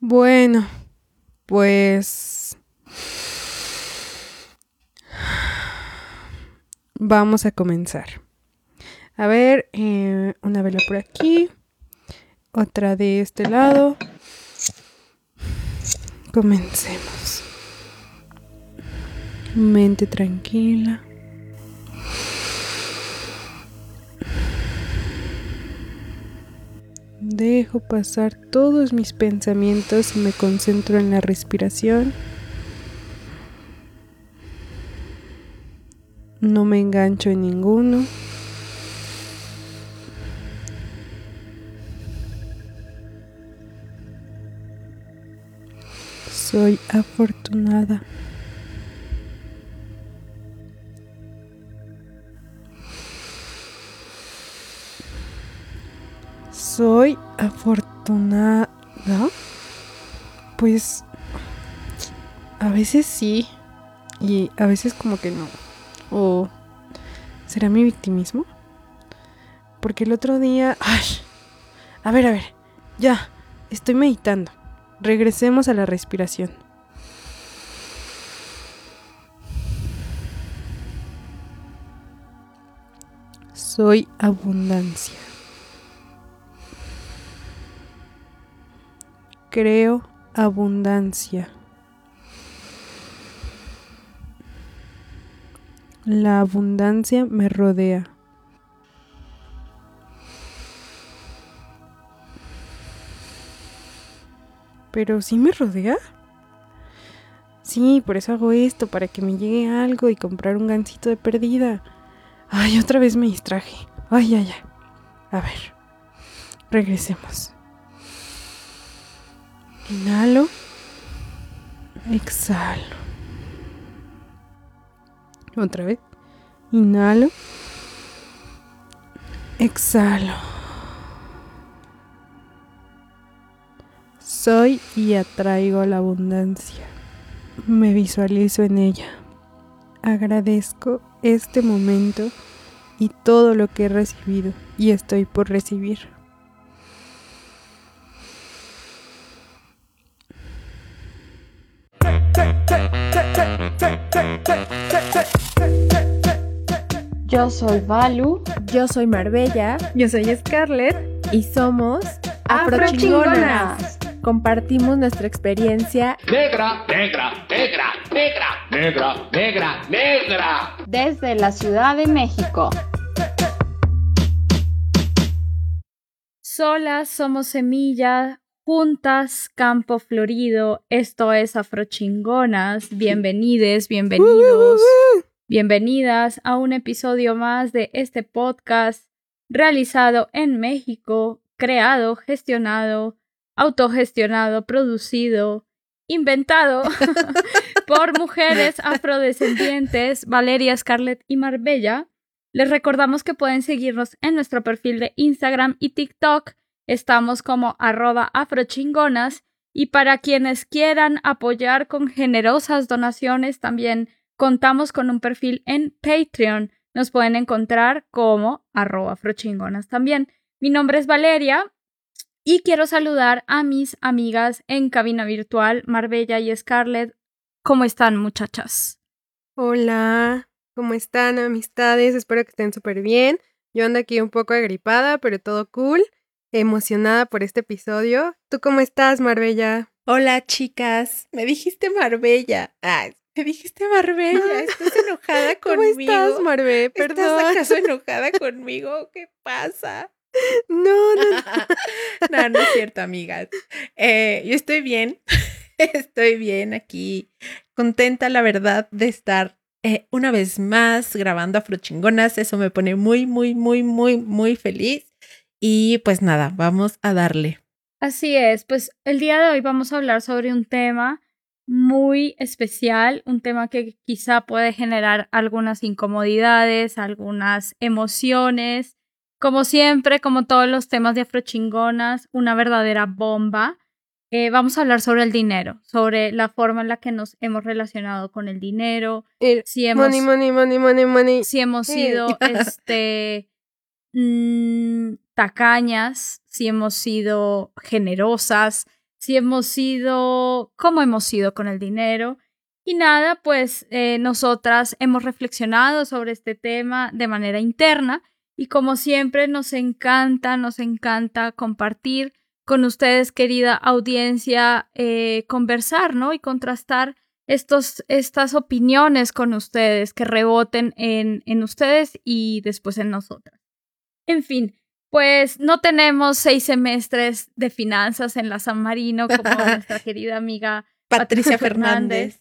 Bueno, pues vamos a comenzar. A ver, eh, una vela por aquí, otra de este lado. Comencemos. Mente tranquila. Dejo pasar todos mis pensamientos y me concentro en la respiración. No me engancho en ninguno. Soy afortunada. Soy afortunada. Pues a veces sí y a veces como que no. ¿O será mi victimismo? Porque el otro día... ¡Ay! A ver, a ver. Ya. Estoy meditando. Regresemos a la respiración. Soy abundancia. Creo abundancia. La abundancia me rodea. Pero sí me rodea. Sí, por eso hago esto, para que me llegue algo y comprar un gancito de perdida. Ay, otra vez me distraje. Ay, ay, ay. A ver, regresemos. Inhalo. Exhalo. Otra vez. Inhalo. Exhalo. Soy y atraigo la abundancia. Me visualizo en ella. Agradezco este momento y todo lo que he recibido y estoy por recibir. Yo soy Valu. Yo soy Marbella. Yo soy Scarlett. Y somos Afrochingonas. Compartimos nuestra experiencia negra, negra, negra, negra, negra, negra, negra. Desde la Ciudad de México. Solas somos semilla, juntas campo florido. Esto es Afrochingonas. Bienvenides, bienvenidos. Bienvenidas a un episodio más de este podcast realizado en México, creado, gestionado, autogestionado, producido, inventado por mujeres afrodescendientes, Valeria, Scarlett y Marbella. Les recordamos que pueden seguirnos en nuestro perfil de Instagram y TikTok. Estamos como arroba afrochingonas. Y para quienes quieran apoyar con generosas donaciones, también contamos con un perfil en Patreon. Nos pueden encontrar como arroba afrochingonas también. Mi nombre es Valeria y quiero saludar a mis amigas en cabina virtual, Marbella y Scarlett. ¿Cómo están, muchachas? Hola, ¿cómo están, amistades? Espero que estén súper bien. Yo ando aquí un poco agripada, pero todo cool. Emocionada por este episodio. ¿Tú cómo estás, Marbella? Hola, chicas. Me dijiste Marbella. Ay, me dijiste Marbella. ¿Estás enojada conmigo? ¿Cómo estás, Marbe? Perdón. ¿Estás acaso enojada conmigo? ¿Qué pasa? No, no, no. no, no es cierto, amigas. Eh, yo estoy bien. estoy bien aquí. Contenta, la verdad, de estar eh, una vez más grabando Afrochingonas. Eso me pone muy, muy, muy, muy, muy feliz. Y pues nada, vamos a darle. Así es, pues el día de hoy vamos a hablar sobre un tema muy especial, un tema que quizá puede generar algunas incomodidades, algunas emociones. Como siempre, como todos los temas de Afrochingonas, una verdadera bomba. Eh, vamos a hablar sobre el dinero, sobre la forma en la que nos hemos relacionado con el dinero. El si hemos, money, money, money, money, money. Si hemos sido este, mmm, tacañas, si hemos sido generosas, si hemos sido, cómo hemos sido con el dinero. Y nada, pues eh, nosotras hemos reflexionado sobre este tema de manera interna y como siempre nos encanta, nos encanta compartir con ustedes, querida audiencia, eh, conversar, ¿no? Y contrastar estos, estas opiniones con ustedes, que reboten en, en ustedes y después en nosotras. En fin, pues no tenemos seis semestres de finanzas en la San Marino como nuestra querida amiga Patricia Fernández.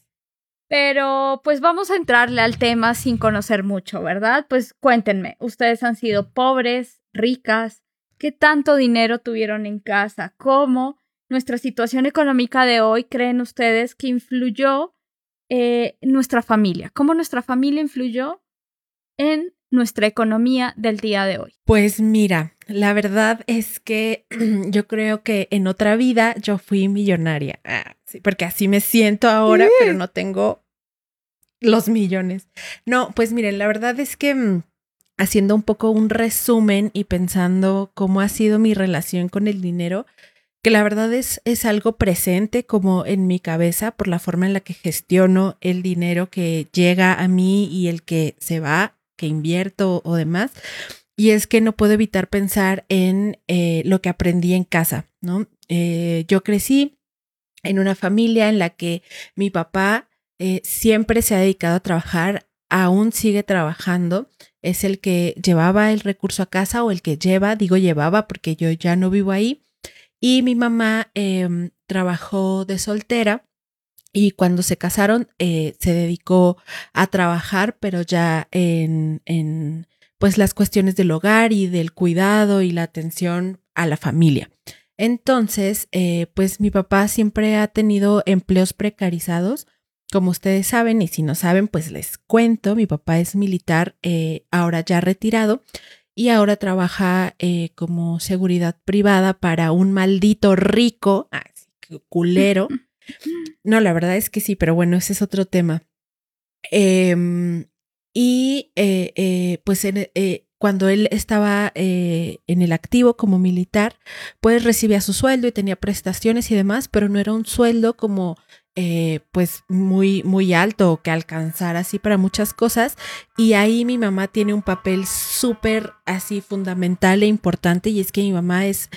Pero pues vamos a entrarle al tema sin conocer mucho, ¿verdad? Pues cuéntenme, ¿ustedes han sido pobres, ricas? ¿Qué tanto dinero tuvieron en casa? ¿Cómo nuestra situación económica de hoy creen ustedes que influyó eh, nuestra familia? ¿Cómo nuestra familia influyó en nuestra economía del día de hoy? Pues mira, la verdad es que yo creo que en otra vida yo fui millonaria. Ah, sí, porque así me siento ahora, pero no tengo los millones. No, pues miren, la verdad es que mm, haciendo un poco un resumen y pensando cómo ha sido mi relación con el dinero, que la verdad es, es algo presente como en mi cabeza por la forma en la que gestiono el dinero que llega a mí y el que se va que invierto o demás. Y es que no puedo evitar pensar en eh, lo que aprendí en casa, ¿no? Eh, yo crecí en una familia en la que mi papá eh, siempre se ha dedicado a trabajar, aún sigue trabajando, es el que llevaba el recurso a casa o el que lleva, digo llevaba porque yo ya no vivo ahí. Y mi mamá em, trabajó de soltera y cuando se casaron eh, se dedicó a trabajar, pero ya en, en pues las cuestiones del hogar y del cuidado y la atención a la familia. Entonces, eh, pues mi papá siempre ha tenido empleos precarizados, como ustedes saben, y si no saben, pues les cuento, mi papá es militar, eh, ahora ya retirado, y ahora trabaja como seguridad privada para un maldito rico, culero, no, la verdad es que sí, pero bueno, ese es otro tema. Em, y eh, eh, pues eh, cuando él estaba en el activo como militar, pues recibía su sueldo y tenía prestaciones y demás, pero no era un sueldo como pues muy, muy alto o que alcanzara así para muchas cosas. Y ahí mi mamá tiene un papel súper así fundamental e importante y es que mi mamá es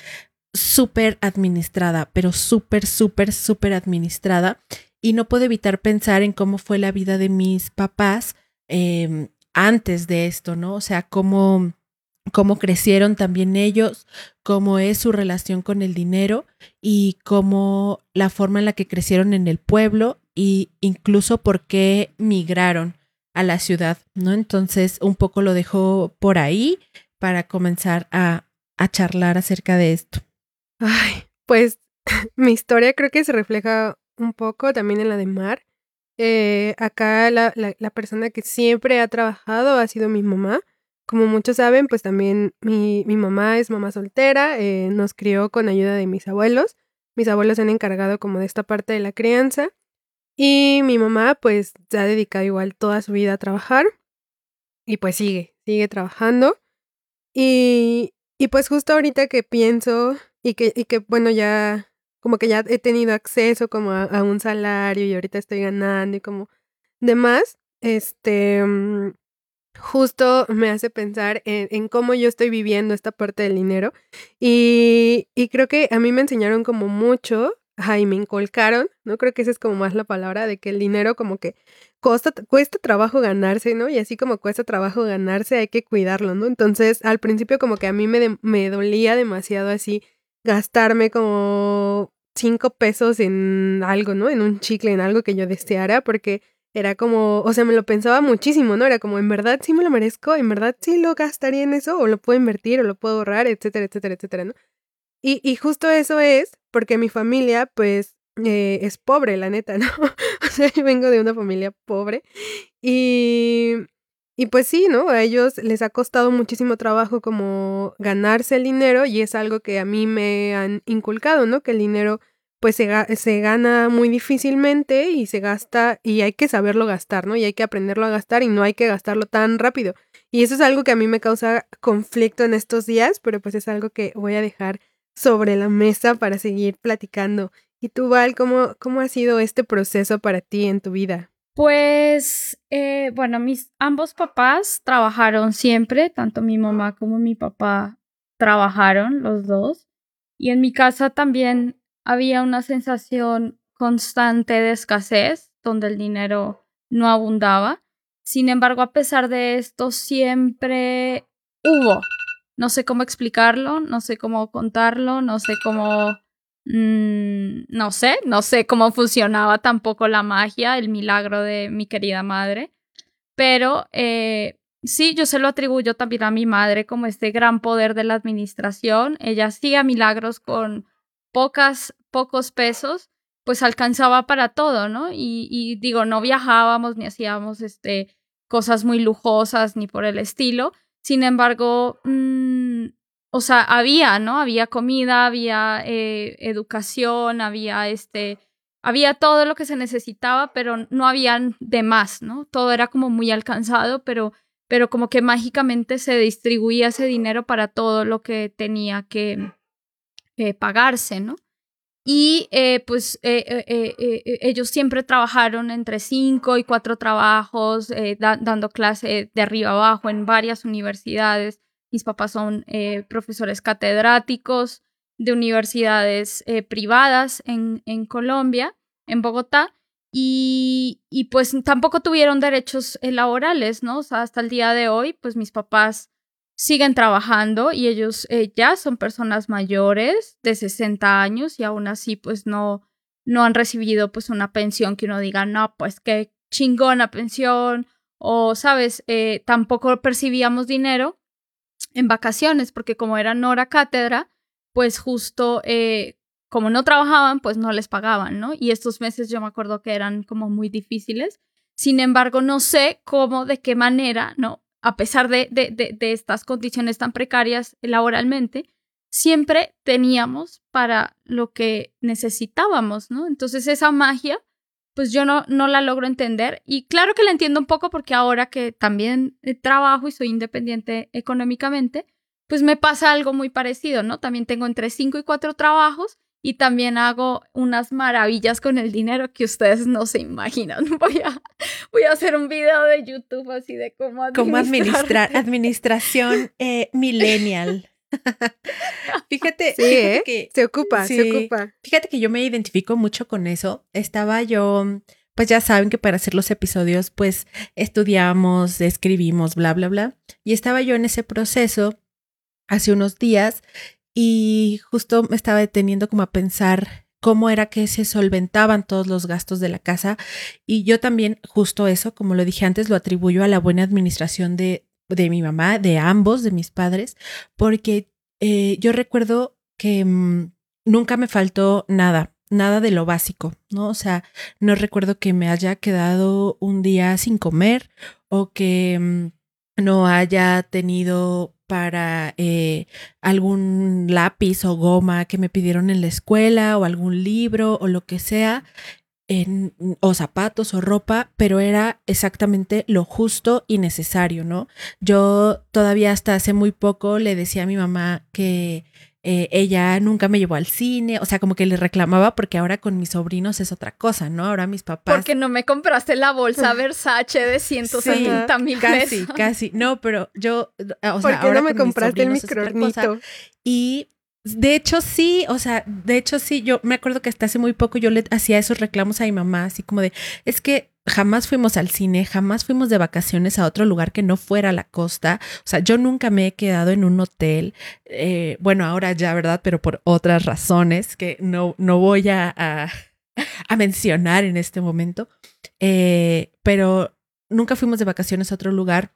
súper administrada, pero súper, súper, súper administrada. Y no puedo evitar pensar en cómo fue la vida de mis papás em, antes de esto, ¿no? O sea, cómo, cómo crecieron también ellos, cómo es su relación con el dinero y cómo la forma en la que crecieron en el pueblo e incluso por qué migraron a la ciudad, ¿no? Entonces, un poco lo dejo por ahí para comenzar a, a charlar acerca de esto. Ay, pues mi historia creo que se refleja un poco también en la de Mar. Eh, acá la, la, persona que siempre ha trabajado ha sido mi mamá. Como muchos saben, pues también mi, mi mamá es mamá soltera, eh, nos crió con ayuda de mis abuelos. Mis abuelos se han encargado como de esta parte de la crianza. Y mi mamá pues se ha dedicado igual toda su vida a trabajar. Y pues sigue, sigue trabajando. Y, y pues justo ahorita que pienso y que, y que bueno, ya como que ya he tenido acceso como a, un salario y ahorita estoy ganando y como demás, este, mm, justo me hace pensar en, cómo yo estoy viviendo esta parte del dinero y, y creo que a mí me enseñaron como mucho, ay, me inculcaron, ¿no? Creo que esa es como más la palabra de que el dinero como que cuesta, cuesta trabajo ganarse, ¿no? Y así como cuesta trabajo ganarse hay que cuidarlo, ¿no? Entonces al principio como que a mí me, me dolía demasiado así gastarme como cinco pesos en algo, ¿no? En un chicle, en algo que yo deseara, porque era como, o sea, me lo pensaba muchísimo, ¿no? Era como, en verdad sí me lo merezco, en verdad sí lo gastaría en eso, o lo puedo invertir, o lo puedo ahorrar, etcétera, etcétera, etcétera, ¿no? Y, y justo eso es porque mi familia, pues, eh, es pobre, la neta, ¿no? o sea, yo vengo de una familia pobre y y pues sí, ¿no? A ellos les ha costado muchísimo trabajo como ganarse el dinero y es algo que a mí me han inculcado, ¿no? Que el dinero pues se, se, gana muy difícilmente y se gasta y hay que saberlo gastar, ¿no? Y hay que aprenderlo a gastar y no hay que gastarlo tan rápido. Y eso es algo que a mí me causa conflicto en estos días, pero pues es algo que voy a dejar sobre la mesa para seguir platicando ¿Y tú, Val, cómo, cómo ha sido este proceso para ti en tu vida? Pues, eh, bueno, mis ambos papás trabajaron siempre, tanto mi mamá como mi papá trabajaron los dos. Y en mi casa también había una sensación constante de escasez, donde el dinero no abundaba. Sin embargo, a pesar de esto, siempre hubo. No sé cómo explicarlo, no sé cómo contarlo, no sé cómo... Mm, no sé, no sé cómo funcionaba tampoco la magia, el milagro de mi querida madre. Pero eh, sí, yo se lo atribuyo también a mi madre como este gran poder de la administración. Ella hacía milagros con pocas, pocos pesos, pues alcanzaba para todo, ¿no? Y, digo, no viajábamos ni hacíamos este, cosas muy lujosas ni por el estilo. Sin embargo, mm, o sea, había, ¿no? Había comida, había eh, educación, había este, había todo lo que se necesitaba, pero no habían de más, ¿no? Todo era como muy alcanzado, pero, pero como que mágicamente se distribuía ese dinero para todo lo que tenía que pagarse, ¿no? Y eh, pues eh, eh, ellos siempre trabajaron entre cinco y cuatro trabajos, dando clase de arriba abajo en varias universidades. Mis papás son profesores catedráticos de universidades privadas en, en, Colombia, en Bogotá, y, y, pues tampoco tuvieron derechos laborales, ¿no? O sea, hasta el día de hoy, pues mis papás siguen trabajando y ellos eh, ya son personas mayores de 60 años y aún así pues no, no han recibido pues una pensión que uno diga, no, pues qué chingona pensión o, sabes, eh, tampoco percibíamos dinero en vacaciones porque como eran hora cátedra, pues justo eh, como no trabajaban, pues no les pagaban, ¿no? Y estos meses yo me acuerdo que eran como muy difíciles. Sin embargo, no sé cómo, de qué manera, ¿no? a pesar de, de, de, estas condiciones tan precarias laboralmente, siempre teníamos para lo que necesitábamos, ¿no? Entonces esa magia, pues yo no, no la logro entender y claro que la entiendo un poco porque ahora que también eh, trabajo y soy independiente económicamente, pues me pasa algo muy parecido, ¿no? También tengo entre cinco y cuatro trabajos y también hago unas maravillas con el dinero que ustedes no se imaginan. Voy a, voy a hacer un video de YouTube así de cómo administrar. Cómo administrar, administración eh, millennial. fíjate, ¿eh? que se ocupa, se ocupa. Fíjate que yo me identifico mucho con eso. Estaba yo, pues ya saben que para hacer los episodios, pues estudiamos, escribimos, bla, bla, bla. Y estaba yo en ese proceso hace unos días y justo me estaba deteniendo como a pensar cómo era que se solventaban todos los gastos de la casa. Y yo también, justo eso, como lo dije antes, lo atribuyo a la buena administración de, de mi mamá, de ambos, de mis padres, porque eh, yo recuerdo que mm, nunca me faltó nada, nada de lo básico, ¿no? O sea, no recuerdo que me haya quedado un día sin comer o que mm, no haya tenido para eh, algún lápiz o goma que me pidieron en la escuela o algún libro o lo que sea, en, o zapatos o ropa, pero era exactamente lo justo y necesario, ¿no? Yo todavía hasta hace muy poco le decía a mi mamá que eh, ella nunca me llevó al cine, o sea, como que le reclamaba porque ahora con mis sobrinos es otra cosa, ¿no? Ahora mis papás... Porque no me compraste la bolsa Versace de 170 mil Casi, casi. No, pero yo, o sea, ahora no me compraste el microornito? Y de hecho, sí, o sea, de hecho, sí, yo me acuerdo que hasta hace muy poco yo le hacía esos reclamos a mi mamá, así como de, es que jamás fuimos al cine, jamás fuimos de vacaciones a otro lugar que no fuera la costa. O sea, yo nunca me he quedado en un hotel. Eh, bueno, ahora ya, ¿verdad? Pero por otras razones que no, no voy a, a, mencionar en este momento. Eh, pero nunca fuimos de vacaciones a otro lugar.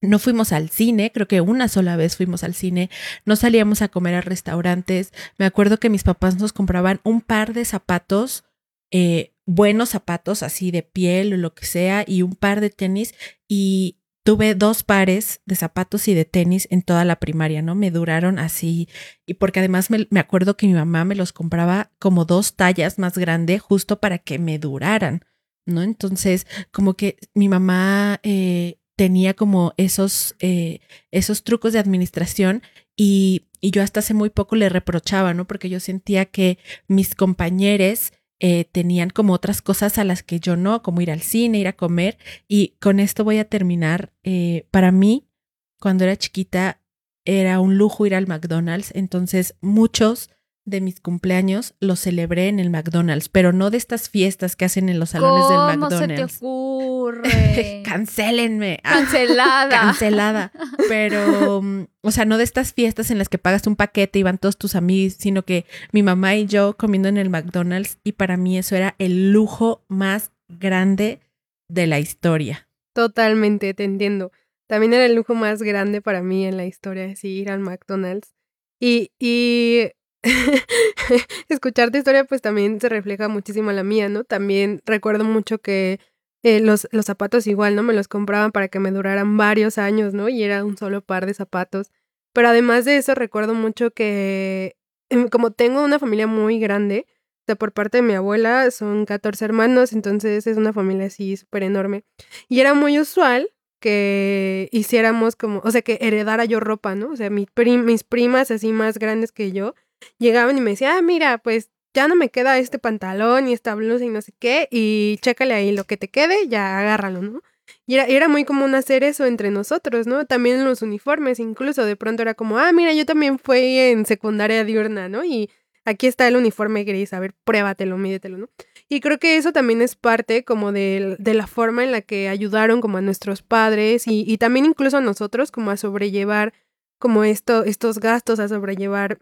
No fuimos al cine, creo que una sola vez fuimos al cine, no salíamos a comer a restaurantes. Me acuerdo que mis papás nos compraban un par de zapatos eh, buenos zapatos así de piel o lo que sea y un par de tenis y tuve dos pares de zapatos y de tenis en toda la primaria, ¿no? Me duraron así y porque además me, acuerdo que mi mamá me los compraba como dos tallas más grande justo para que me duraran, ¿no? Entonces, como que mi mamá eh, tenía como esos, eh, esos trucos de administración y, y yo hasta hace muy poco le reprochaba, ¿no? Porque yo sentía que mis compañeros eh, tenían como otras cosas a las que yo no, como ir al cine, ir a comer. Y con esto voy a terminar. Eh, para mí, cuando era chiquita, era un lujo ir al McDonald's. Entonces, muchos de mis cumpleaños los celebré en el McDonald's, pero no de estas fiestas que hacen en los salones del ¿Cómo McDonald's. se te ocurre? Cancélenme. Ah, Cancelada. cancelada. Pero, mm, o sea, no de estas fiestas en las que pagas un paquete y van todos tus amigos, sino que mi mamá y yo comiendo en el McDonald's y para mí eso era el lujo más grande de la historia. Totalmente, te entiendo. También era el lujo más grande para mí en la historia, así ir al McDonald's. Y, y escuchar tu historia pues también se refleja muchísimo la mía, ¿no? También recuerdo mucho que eh, los, los zapatos igual, ¿no? Me los compraban para que me duraran varios años, ¿no? Y era un solo par de zapatos. Pero además de eso, recuerdo mucho que em, como tengo una familia muy grande, o sea, por parte de mi abuela son 14 hermanos, entonces es una familia así súper enorme. Y era muy usual que hiciéramos como, o sea, que heredara yo ropa, ¿no? O sea, mis primas así más grandes que yo llegaban y me decían, ah, mira, pues ya no me queda este pantalón y esta blusa y no sé qué, y chécale ahí lo que te quede, ya agárralo, ¿no? Y era, era muy común hacer eso entre nosotros, ¿no? También en los uniformes, incluso de pronto era como, ah, mira, yo también fui en secundaria diurna, ¿no? Y aquí está el uniforme gris, a ver, pruébatelo, mídetelo, ¿no? Y creo que eso también es parte como de, de la forma en la que ayudaron como a nuestros padres y, y también incluso a nosotros como a sobrellevar como esto, estos gastos, a sobrellevar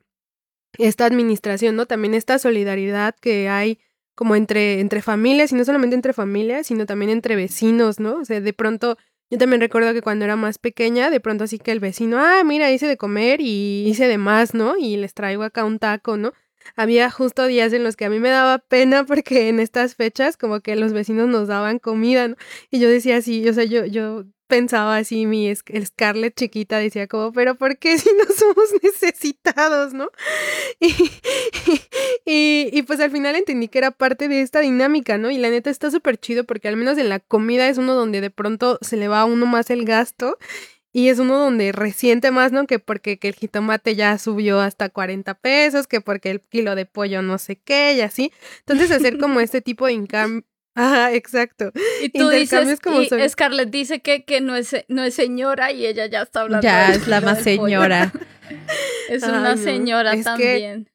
esta administración, ¿no? También esta solidaridad que hay como entre, entre familias, y no solamente entre familias, sino también entre vecinos, ¿no? O sea, de pronto, yo también recuerdo que cuando era más pequeña, de pronto así que el vecino, ah, mira, hice de comer y hice de más, ¿no? Y les traigo acá un taco, ¿no? Había justo días en los que a mí me daba pena porque en estas fechas como que los vecinos nos daban comida, ¿no? Y yo decía así, o sea, yo, yo pensaba así, mi el Scarlett chiquita decía como, pero ¿por qué si no somos necesitados, no? Y, y, y pues al final entendí que era parte de esta dinámica, ¿no? Y la neta está súper chido porque al menos en la comida es uno donde de pronto se le va a uno más el gasto y es uno donde resiente más, ¿no? Que porque que el jitomate ya subió hasta 40 pesos, que porque el kilo de pollo no sé qué y así. Entonces hacer como este tipo de. Ajá, exacto. Y tú dices, como y Scarlett dice que, que no, es, no es señora y ella ya está hablando. Ya es la más señora. Es Ay, una no, señora es que- también.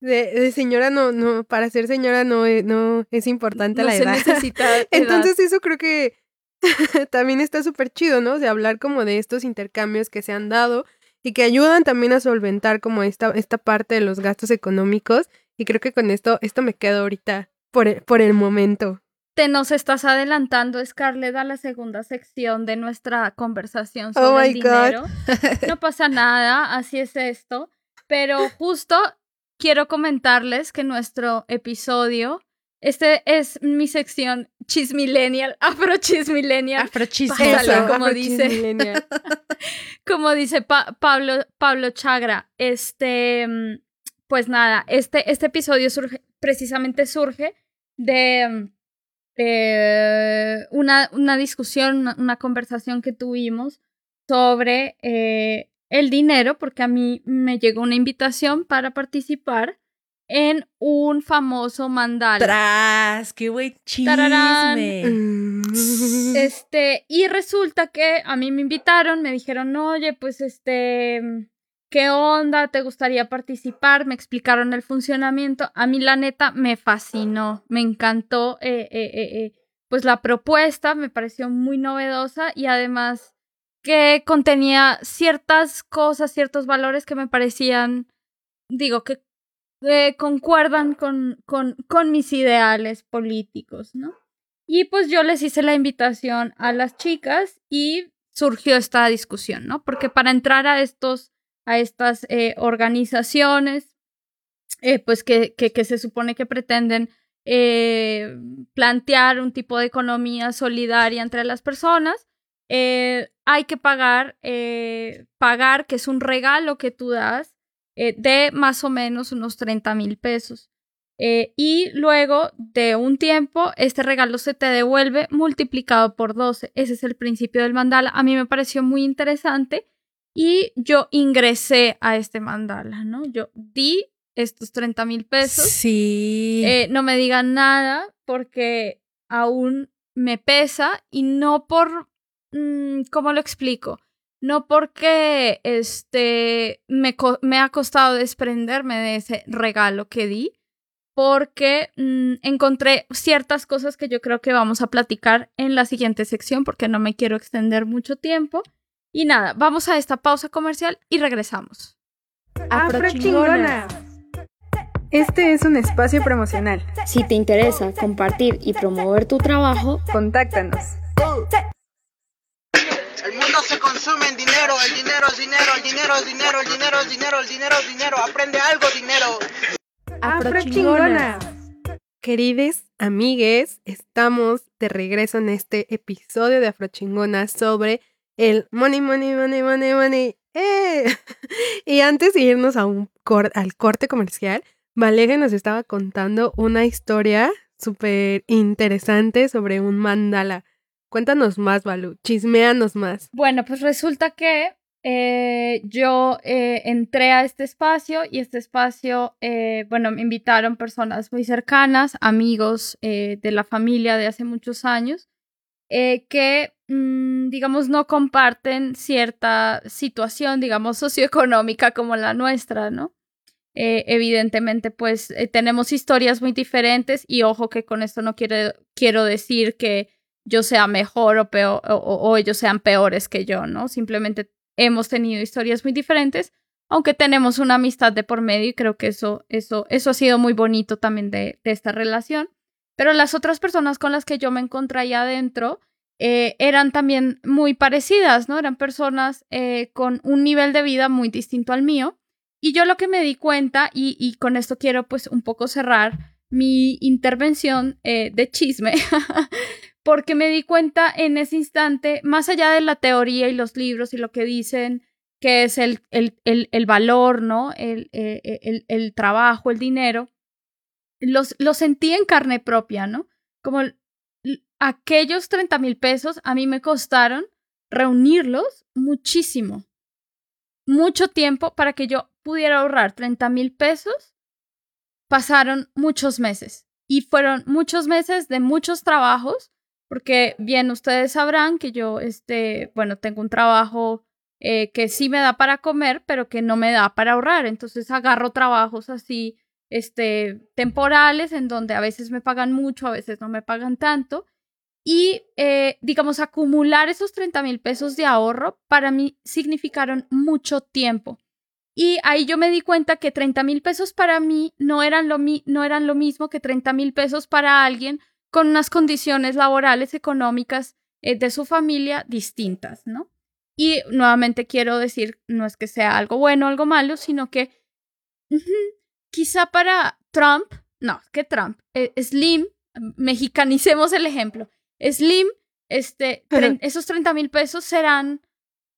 De, de señora no, no, para ser señora no, es- no es importante No la se edad. necesita edad. Entonces eso creo que también está súper chido, ¿no? De hablar como de estos intercambios que se han dado y que ayudan también a solventar como esta, esta parte de los gastos económicos. Y creo que con esto, esto me quedo ahorita por el, por el momento. Te nos estás adelantando, Scarlett, a la segunda sección de nuestra conversación sobre Oh el my God. dinero. No pasa nada, así es esto. Pero justo quiero comentarles que nuestro episodio, este es mi sección Chismillennial, Afro Chismillennial, Afrochismosa. Pásalo. como Afro dice. Como dice Pa- Pablo, Pablo Chagra. Este, mm, pues nada, este, este episodio surge, precisamente surge de, mm, de una, una discusión, una, una conversación que tuvimos sobre eh, el dinero, porque a mí me llegó una invitación para participar en un famoso mandala. Tras, qué buen Tararán. chisme. Mm. Este, y resulta que a mí me invitaron, me dijeron, oye, pues este, ¿qué onda? ¿Te gustaría participar? Me explicaron el funcionamiento. A mí la neta me fascinó, me encantó, eh, eh, eh, pues la propuesta me pareció muy novedosa y además que contenía ciertas cosas, ciertos valores que me parecían, digo, que concuerdan con, con, con mis ideales políticos, ¿no? Y pues yo les hice la invitación a las chicas y surgió esta discusión, ¿no? Porque para entrar a estos, a estas eh, organizaciones, eh, pues que, que, se supone que pretenden eh, plantear un tipo de economía solidaria entre las personas, hay que pagar, pagar, que es un regalo que tú das, de más o menos unos 30 mil pesos. Y luego de un tiempo, este regalo se te devuelve multiplicado por 12. Ese es el principio del mandala. A mí me pareció muy interesante y yo ingresé a este mandala, ¿no? Yo di estos 30 mil pesos. Sí. Eh, no me digan nada porque aún me pesa y no por, mm, ¿cómo lo explico? No porque este, me, me ha costado desprenderme de ese regalo que di, porque mm, encontré ciertas cosas que yo creo que vamos a platicar en la siguiente sección porque no me quiero extender mucho tiempo. Y nada, vamos a esta pausa comercial y regresamos. Afrochingonas. Este es un espacio promocional. Si te interesa compartir y promover tu trabajo, Contáctanos. El mundo se consume en dinero, el dinero es dinero, el dinero es dinero, el dinero es dinero, el dinero es dinero, aprende algo dinero. Afrochingonas. Querides amigues, estamos de regreso en este episodio de Afrochingonas sobre el money, money, money, money, money. ¡Eh! Y antes de irnos a un cor- al corte comercial, Valeria nos estaba contando una historia súper interesante sobre un mandala. Cuéntanos más, Balu. Chisméanos más. Bueno, pues resulta que eh, yo eh, entré a este espacio y este espacio, eh, bueno, me invitaron personas muy cercanas, amigos de la familia de hace muchos años, eh, que, mm, digamos, no comparten cierta situación, digamos, socioeconómica como la nuestra, ¿no? Eh, evidentemente, pues eh, tenemos historias muy diferentes y ojo que con esto no quiere, quiero decir que yo sea mejor o, peor, o, o ellos sean peores que yo, ¿no? Simplemente hemos tenido historias muy diferentes, aunque tenemos una amistad de por medio y creo que eso, eso, eso ha sido muy bonito también de, de esta relación. Pero las otras personas con las que yo me encontré ahí adentro eh, eran también muy parecidas, ¿no? Eran personas eh, con un nivel de vida muy distinto al mío. Y yo lo que me di cuenta, y, y con esto quiero pues un poco cerrar mi intervención eh, de chisme, porque me di cuenta en ese instante, más allá de la teoría y los libros y lo que dicen que es el, el, el, el valor, ¿no? El, el, trabajo, el dinero, los, lo sentí en carne propia, ¿no? Como aquellos 30 mil pesos a mí me costaron reunirlos muchísimo, mucho tiempo para que yo pudiera ahorrar 30 mil pesos. Pasaron muchos meses y fueron muchos meses de muchos trabajos porque bien ustedes sabrán que yo, este, bueno, tengo un trabajo eh, que sí me da para comer, pero que no me da para ahorrar. Entonces agarro trabajos así, este, temporales, en donde a veces me pagan mucho, a veces no me pagan tanto. Y, eh, digamos, acumular esos 30 mil pesos de ahorro para mí significaron mucho tiempo. Y ahí yo me di cuenta que 30 mil pesos para mí no eran, lo mi no eran lo mismo que 30 mil pesos para alguien con unas condiciones laborales, económicas eh, de su familia distintas, ¿no? Y nuevamente quiero decir, no es que sea algo bueno o algo malo, sino que quizá para Trump, no, que Trump, eh, Slim, mexicanicemos el ejemplo, Slim, este, esos 30 mil pesos serán,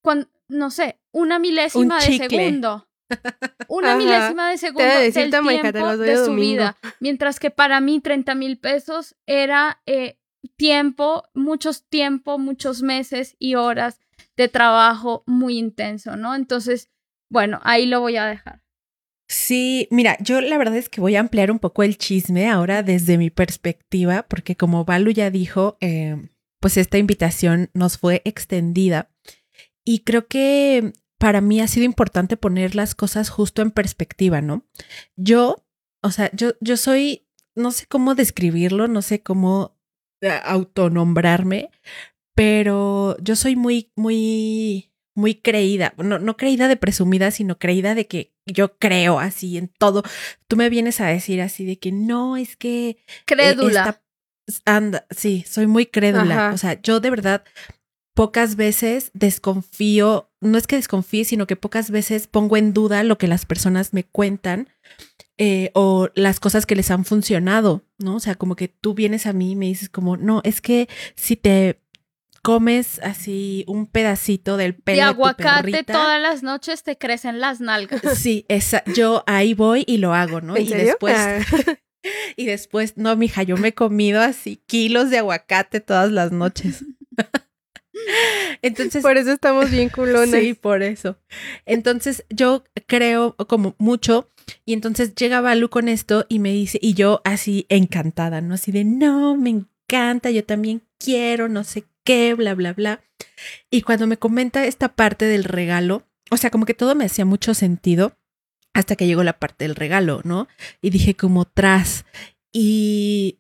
cuando, no sé, una milésima Un de segundo. Una Ajá. milésima de segundo decir, del "Toma, hija, te tiempo de su domingo". vida. Mientras que para mí 30 mil pesos era eh, tiempo, muchos tiempo, muchos meses y horas de trabajo muy intenso, ¿no? Entonces, bueno, ahí lo voy a dejar. Sí, mira, yo la verdad es que voy a ampliar un poco el chisme ahora desde mi perspectiva, porque como Balu ya dijo, eh, pues esta invitación nos fue extendida y creo que para mí ha sido importante poner las cosas justo en perspectiva, ¿no? Yo, o sea, yo, yo soy, no sé cómo describirlo, no sé cómo eh, autonombrarme, pero yo soy muy, muy, muy creída, no, no creída de presumida, sino creída de que yo creo así en todo. Tú me vienes a decir así de que no, es que... eh, Crédula. esta- anda, sí, soy muy crédula. Ajá. O sea, yo de verdad pocas veces desconfío, no es que desconfíe, sino que pocas veces pongo en duda lo que las personas me cuentan eh, o las cosas que les han funcionado, ¿no? O sea, como que tú vienes a mí y me dices como, no, es que si te comes así un pedacito del pelo de de tu aguacate perrita, todas las noches te crecen las nalgas. Sí, esa, yo ahí voy y lo hago, ¿no? ¿En y serio? después, Ah. y después, no, mija, yo me he comido así kilos de aguacate todas las noches. Entonces, Por eso estamos bien culonas. Sí, por eso. Entonces yo creo como mucho y entonces llega Balu con esto y me dice, y yo así encantada, ¿no? Así de, no, me encanta, yo también quiero, no sé qué, bla, bla, bla. Y cuando me comenta esta parte del regalo, o sea, como que todo me hacía mucho sentido hasta que llegó la parte del regalo, ¿no? Y dije como tras. Y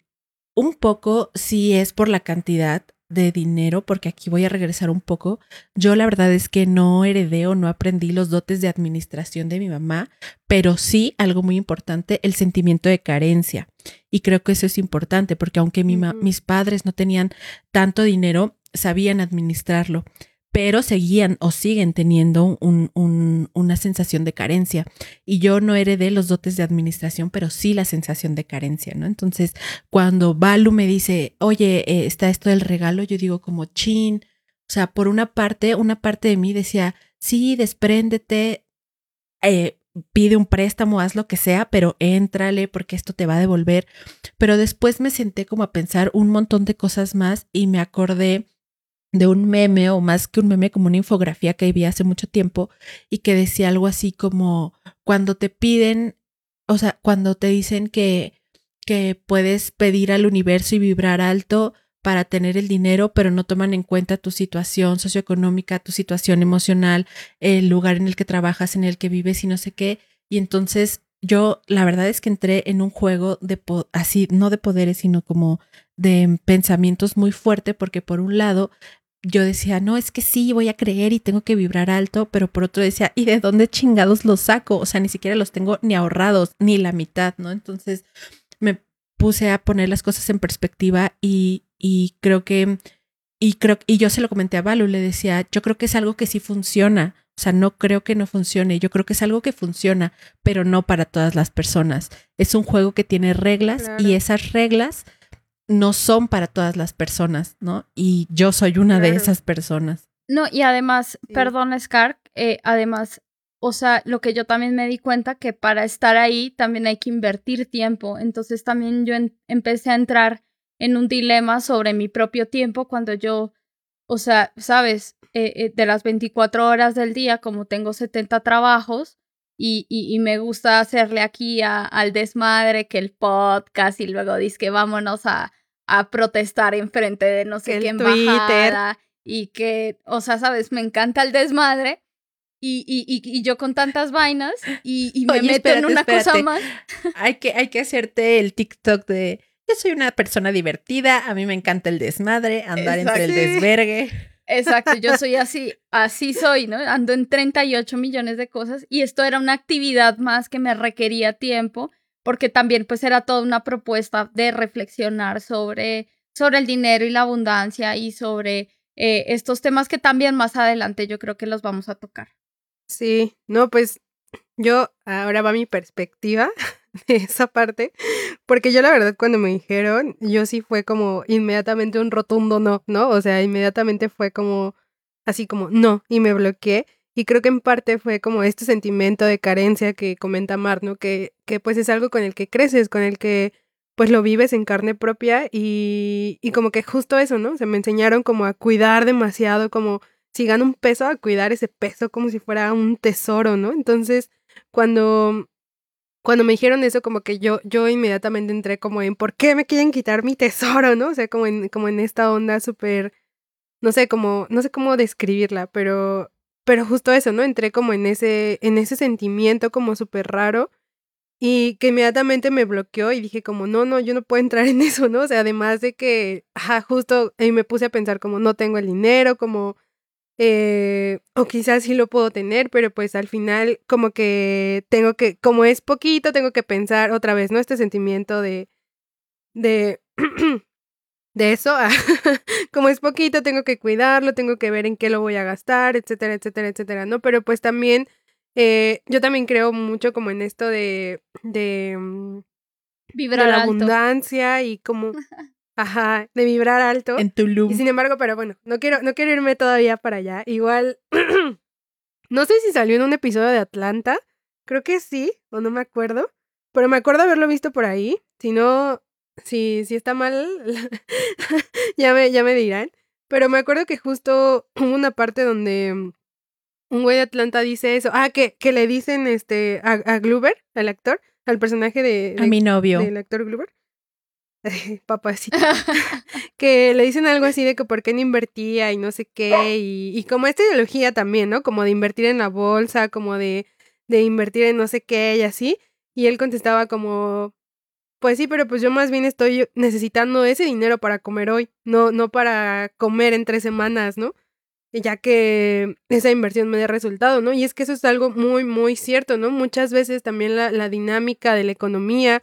un poco sí es por la cantidad de dinero, porque aquí voy a regresar un poco. Yo la verdad es que no heredé o no aprendí los dotes de administración de mi mamá, pero sí, algo muy importante, el sentimiento de carencia. Y creo que eso es importante, porque aunque mi mis padres no tenían tanto dinero, sabían administrarlo, pero seguían o siguen teniendo un- un- una sensación de carencia. Y yo no heredé los dotes de administración, pero sí la sensación de carencia, ¿no? Entonces, cuando Balu me dice, oye, eh, está esto del regalo, yo digo como chin. O sea, por una parte, una parte de mí decía, sí, despréndete, eh, pide un préstamo, haz lo que sea, pero éntrale porque esto te va a devolver. Pero después me senté como a pensar un montón de cosas más y me acordé de un meme o más que un meme como una infografía que vi hace mucho tiempo y que decía algo así como cuando te piden, o sea, cuando te dicen que que puedes pedir al universo y vibrar alto para tener el dinero, pero no toman en cuenta tu situación socioeconómica, tu situación emocional, el lugar en el que trabajas, en el que vives y no sé qué. Y entonces yo, la verdad es que entré en un juego de, así, no de poderes, sino como de pensamientos muy fuerte, porque por un lado yo decía, no, es que sí, voy a creer y tengo que vibrar alto, pero por otro decía, ¿y de dónde chingados los saco? O sea, ni siquiera los tengo ni ahorrados, ni la mitad, ¿no? Entonces me puse a poner las cosas en perspectiva y, y creo que, y creo, y yo se lo comenté a Balu, le decía, yo creo que es algo que sí funciona. O sea, no creo que no funcione. Yo creo que es algo que funciona, pero no para todas las personas. Es un juego que tiene reglas Claro. y esas reglas no son para todas las personas, ¿no? Y yo soy una de esas personas. No, y además, Sí. perdón, Scar, eh, además, o sea, lo que yo también me di cuenta que para estar ahí también hay que invertir tiempo. Entonces también yo en- empecé a entrar en un dilema sobre mi propio tiempo cuando yo, o sea, sabes, Eh, eh, de las 24 horas del día, como tengo 70 trabajos y, y, y me gusta hacerle aquí a- al desmadre que el podcast y luego dice que vámonos a, a protestar enfrente de no sé qué Twitter. embajada y que, o sea, sabes, me encanta el desmadre. Y, y, y, y yo con tantas vainas y, me Oye, meto en espérate, una cosa más. Hay que, hay que hacerte el TikTok de yo soy una persona divertida, a mí me encanta el desmadre, andar entre el desvergue. Exacto, yo soy así, así soy, ¿no? Ando en 38 millones de cosas y esto era una actividad más que me requería tiempo porque también pues era toda una propuesta de reflexionar sobre, sobre el dinero y la abundancia y sobre eh, estos temas que también más adelante yo creo que los vamos a tocar. Sí, no, pues yo ahora va mi perspectiva de esa parte, porque yo la verdad cuando me dijeron, yo sí fue como inmediatamente un rotundo no, ¿no? O sea, inmediatamente fue como así como no y me bloqueé y creo que en parte fue como este sentimiento de carencia que comenta Mar, ¿no? Que, que pues es algo con el que creces, con el que pues lo vives en carne propia y, y como que justo eso, ¿no? Se me enseñaron como a cuidar demasiado, como si gano un peso, a cuidar ese peso como si fuera un tesoro, ¿no? Entonces, cuando, cuando me dijeron eso, como que yo, yo inmediatamente entré como en ¿por qué me quieren quitar mi tesoro? ¿no? O sea, como en, como en esta onda súper, no sé, como, no sé cómo describirla, pero, pero justo eso, ¿no? Entré como en ese, en ese sentimiento como súper raro. Y que inmediatamente me bloqueó y dije como, no, no, yo no puedo entrar en eso, ¿no? O sea, además de que, ajá, justo ahí me puse a pensar como, no tengo el dinero, como, eh, o quizás sí lo puedo tener, pero pues al final como que tengo que, como es poquito, tengo que pensar otra vez, ¿no? Este sentimiento de, de, de eso, ah, como es poquito, tengo que cuidarlo, tengo que ver en qué lo voy a gastar, etcétera, etcétera, etcétera, ¿no? Pero pues también, eh, yo también creo mucho como en esto de, de, mm, de Vibrar la alto. abundancia y como, ajá, de vibrar alto. En Tulum. Y sin embargo, pero bueno, no quiero, no quiero irme todavía para allá. Igual, no sé si salió en un episodio de Atlanta. Creo que sí, o no me acuerdo. Pero me acuerdo haberlo visto por ahí. Si no, si, si está mal, ya, me, ya me dirán. Pero me acuerdo que justo hubo una parte donde mm, un güey de Atlanta dice eso. Ah, que, que le dicen este a, a Glover, al actor, al personaje de, A de- mi novio. del actor Glover. Papacito. que le dicen algo así de que por qué no invertía y no sé qué. Y, y como esta ideología también, ¿no? Como de invertir en la bolsa, como de, de invertir en no sé qué y así. Y él contestaba como, pues sí, pero pues yo más bien estoy necesitando ese dinero para comer hoy, no, no para comer en tres semanas, ¿no? Ya que esa inversión me dé resultado, ¿no? Y es que eso es algo muy, muy cierto, ¿no? Muchas veces también la, la dinámica de la economía,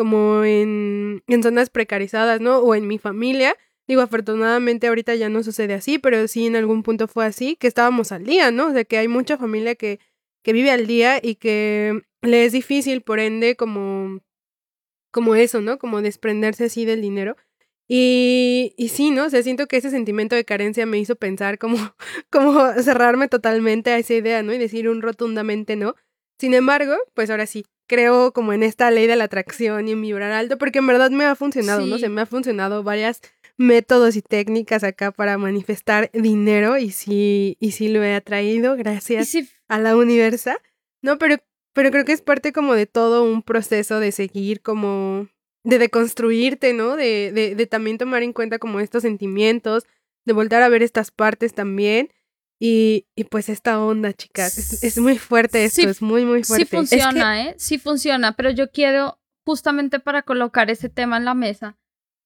como en, en zonas precarizadas, ¿no? O en mi familia. Digo, afortunadamente ahorita ya no sucede así, pero sí en algún punto fue así, que estábamos al día, ¿no? O que hay mucha familia que, que vive al día y que le es difícil, por ende, como, como eso, ¿no? Como desprenderse así del dinero. Y, y sí, ¿no? O sea, siento que ese sentimiento de carencia me hizo pensar como, como cerrarme totalmente a esa idea, ¿no? Y decir un rotundamente no. Sin embargo, pues ahora sí, creo como en esta ley de la atracción y en vibrar alto, porque en verdad me ha funcionado, ¿no? Sí. Se me ha funcionado varias métodos y técnicas acá para manifestar dinero y sí, y sí lo he atraído gracias si a la universa. No, pero, pero creo que es parte como de todo un proceso de seguir como, de deconstruirte, ¿no? De, de, de también tomar en cuenta como estos sentimientos, de volver a ver estas partes también. Y, y pues esta onda, chicas, es, es muy fuerte esto, Sí, es muy, muy Sí fuerte. funciona, ¿eh? Sí funciona, pero yo quiero justamente para colocar ese tema en la mesa,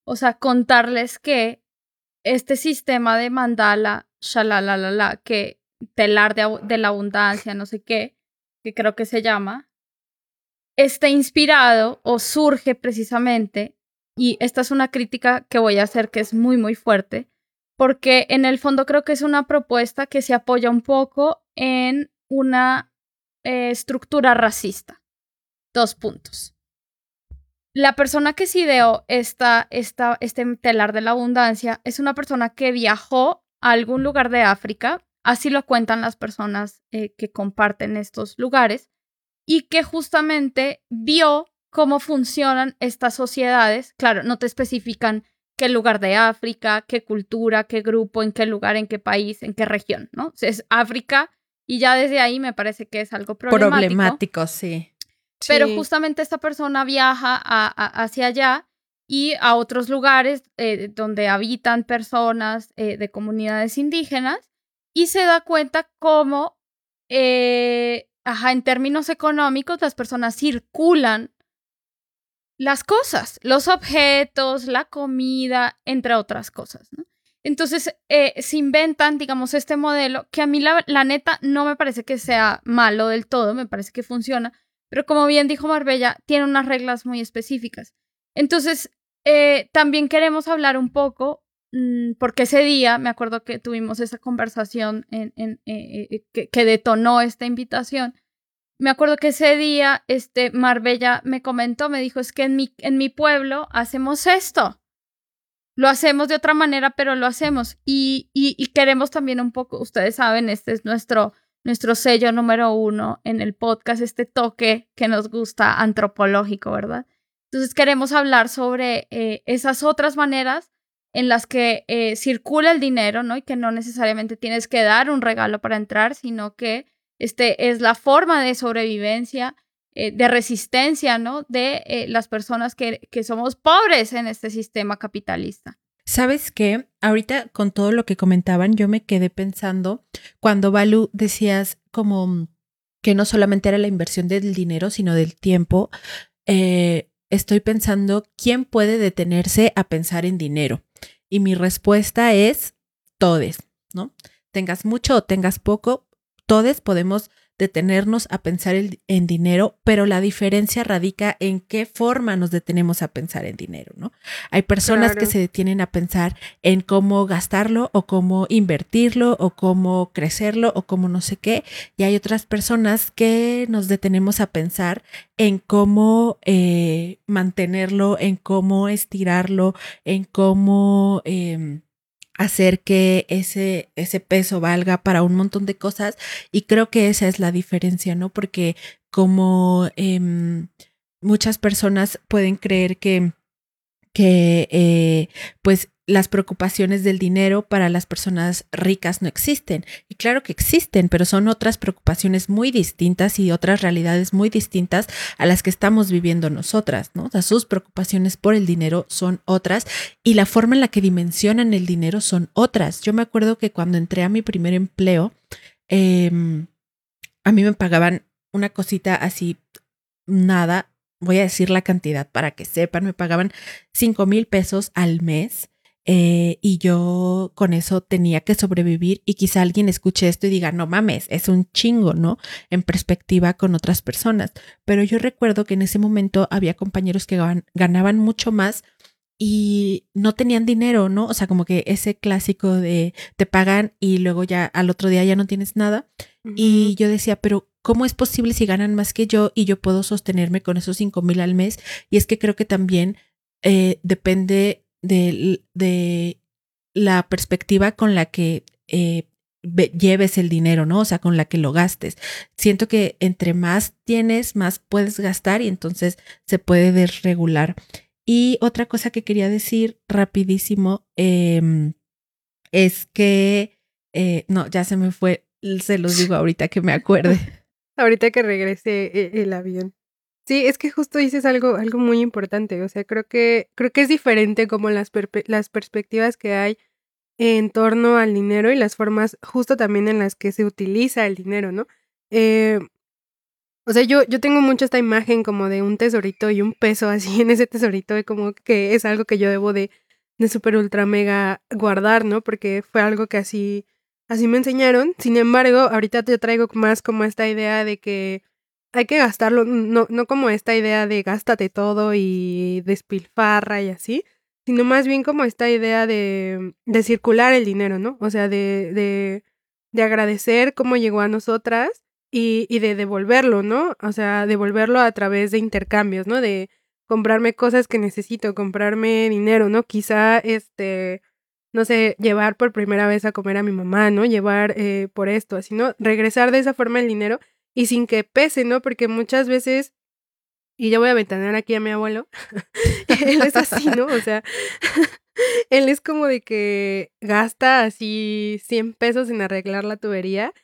o sea, contarles que este sistema de mandala, shalalalala, que telar de, de la abundancia, no sé qué, que creo que se llama, está inspirado o surge precisamente, y esta es una crítica que voy a hacer que es muy, muy fuerte, porque en el fondo creo que es una propuesta que se apoya un poco en una eh, estructura racista. Dos puntos. La persona que se ideó esta, esta, este telar de la abundancia es una persona que viajó a algún lugar de África, así lo cuentan las personas eh, que comparten estos lugares, y que justamente vio cómo funcionan estas sociedades. Claro, no te especifican qué lugar de África, qué cultura, qué grupo, en qué lugar, en qué país, en qué región, ¿no? O sea, es África y ya desde ahí me parece que es algo problemático. Problemático, sí. Pero Sí. justamente esta persona viaja a- a- hacia allá y a otros lugares eh, donde habitan personas eh, de comunidades indígenas y se da cuenta cómo, eh, ajá, en términos económicos, las personas circulan las cosas, los objetos, la comida, entre otras cosas. Entonces eh, se inventan, digamos, este modelo que a mí la, neta no me parece que sea malo del todo, me parece que funciona, pero como bien dijo Marbella, tiene unas reglas muy específicas. Entonces, eh, también queremos hablar un poco, mm, porque ese día, me acuerdo que tuvimos esa conversación en, eh, eh, que detonó esta invitación. Me acuerdo que ese día, este, Marbella me comentó, me dijo, es que en mi, en mi pueblo hacemos esto. Lo hacemos de otra manera, pero lo hacemos. Y, y, queremos también un poco, ustedes saben, este es nuestro, nuestro sello número uno en el podcast, este toque que nos gusta antropológico, ¿verdad? Entonces queremos hablar sobre eh, esas otras maneras en las que eh, circula el dinero, ¿no? Y que no necesariamente tienes que dar un regalo para entrar, sino que este es la forma de sobrevivencia, eh, de resistencia, ¿no? De eh, las personas que, que somos pobres en este sistema capitalista. ¿Sabes qué? Ahorita con todo lo que comentaban, yo me quedé pensando cuando Balu decías como que no solamente era la inversión del dinero, sino del tiempo. eh, estoy pensando quién puede detenerse a pensar en dinero. Y mi respuesta es todes, ¿no? Tengas mucho o tengas poco, todos podemos detenernos a pensar en dinero, pero la diferencia radica en qué forma nos detenemos a pensar en dinero, ¿no? Hay personas que se detienen a pensar en cómo gastarlo o cómo invertirlo o cómo crecerlo o cómo no sé qué, y hay otras personas que nos detenemos a pensar en cómo eh, mantenerlo, en cómo estirarlo, en cómo... em, hacer que ese, ese peso valga para un montón de cosas y creo que esa es la diferencia, ¿no? Porque como em, muchas personas pueden creer que que eh, pues las preocupaciones del dinero para las personas ricas no existen. Y claro que existen, pero son otras preocupaciones muy distintas y otras realidades muy distintas a las que estamos viviendo nosotras, ¿no? O sea, sus preocupaciones por el dinero son otras y la forma en la que dimensionan el dinero son otras. Yo me acuerdo que cuando entré a mi primer empleo, em, a mí me pagaban una cosita así, nada, voy a decir la cantidad para que sepan, me pagaban 5 mil pesos al mes eh, y yo con eso tenía que sobrevivir y quizá alguien escuche esto y diga, no mames, es un chingo, ¿no? En perspectiva con otras personas. Pero yo recuerdo que en ese momento había compañeros que ganaban mucho más y no tenían dinero, ¿no? O sea, como que ese clásico de te pagan y luego ya al otro día ya no tienes nada. Y yo decía, pero ¿cómo es posible si ganan más que yo y yo puedo sostenerme con esos cinco mil al mes? Y es que creo que también eh, depende de, la perspectiva con la que eh, lleves el dinero, ¿no? O sea, con la que lo gastes. Siento que entre más tienes, más puedes gastar y entonces se puede desregular. Y otra cosa que quería decir rapidísimo em, es que, eh, no, ya se me fue, se los digo ahorita que me acuerde. ahorita que regrese e, el avión. Sí, es que justo dices algo, algo muy importante. O sea, creo que, creo que es diferente como las, las perspectivas que hay en torno al dinero y las formas justo también en las que se utiliza el dinero, ¿no? Eh, o sea, yo, yo tengo mucho esta imagen como de un tesorito y un peso así en ese tesorito y como que es algo que yo debo de, de super ultra mega guardar, ¿no? Porque fue algo que así, así me enseñaron. Sin embargo, ahorita yo traigo más como esta idea de que hay que gastarlo, no, no como esta idea de gástate todo y despilfarra y así, sino más bien como esta idea de, de circular el dinero, ¿no? O sea, de, de, de agradecer cómo llegó a nosotras y, y de devolverlo, ¿no? O sea, devolverlo a través de intercambios, ¿no? De comprarme cosas que necesito, comprarme dinero, ¿no? Quizá, este, no sé, llevar por primera vez a comer a mi mamá, ¿no? Llevar eh, por esto, así, ¿no? Regresar de esa forma el dinero y sin que pese, ¿no? Porque muchas veces, y ya voy a ventanear aquí a mi abuelo, él es así, ¿no? O sea, él es como de que gasta así 100 pesos en arreglar la tubería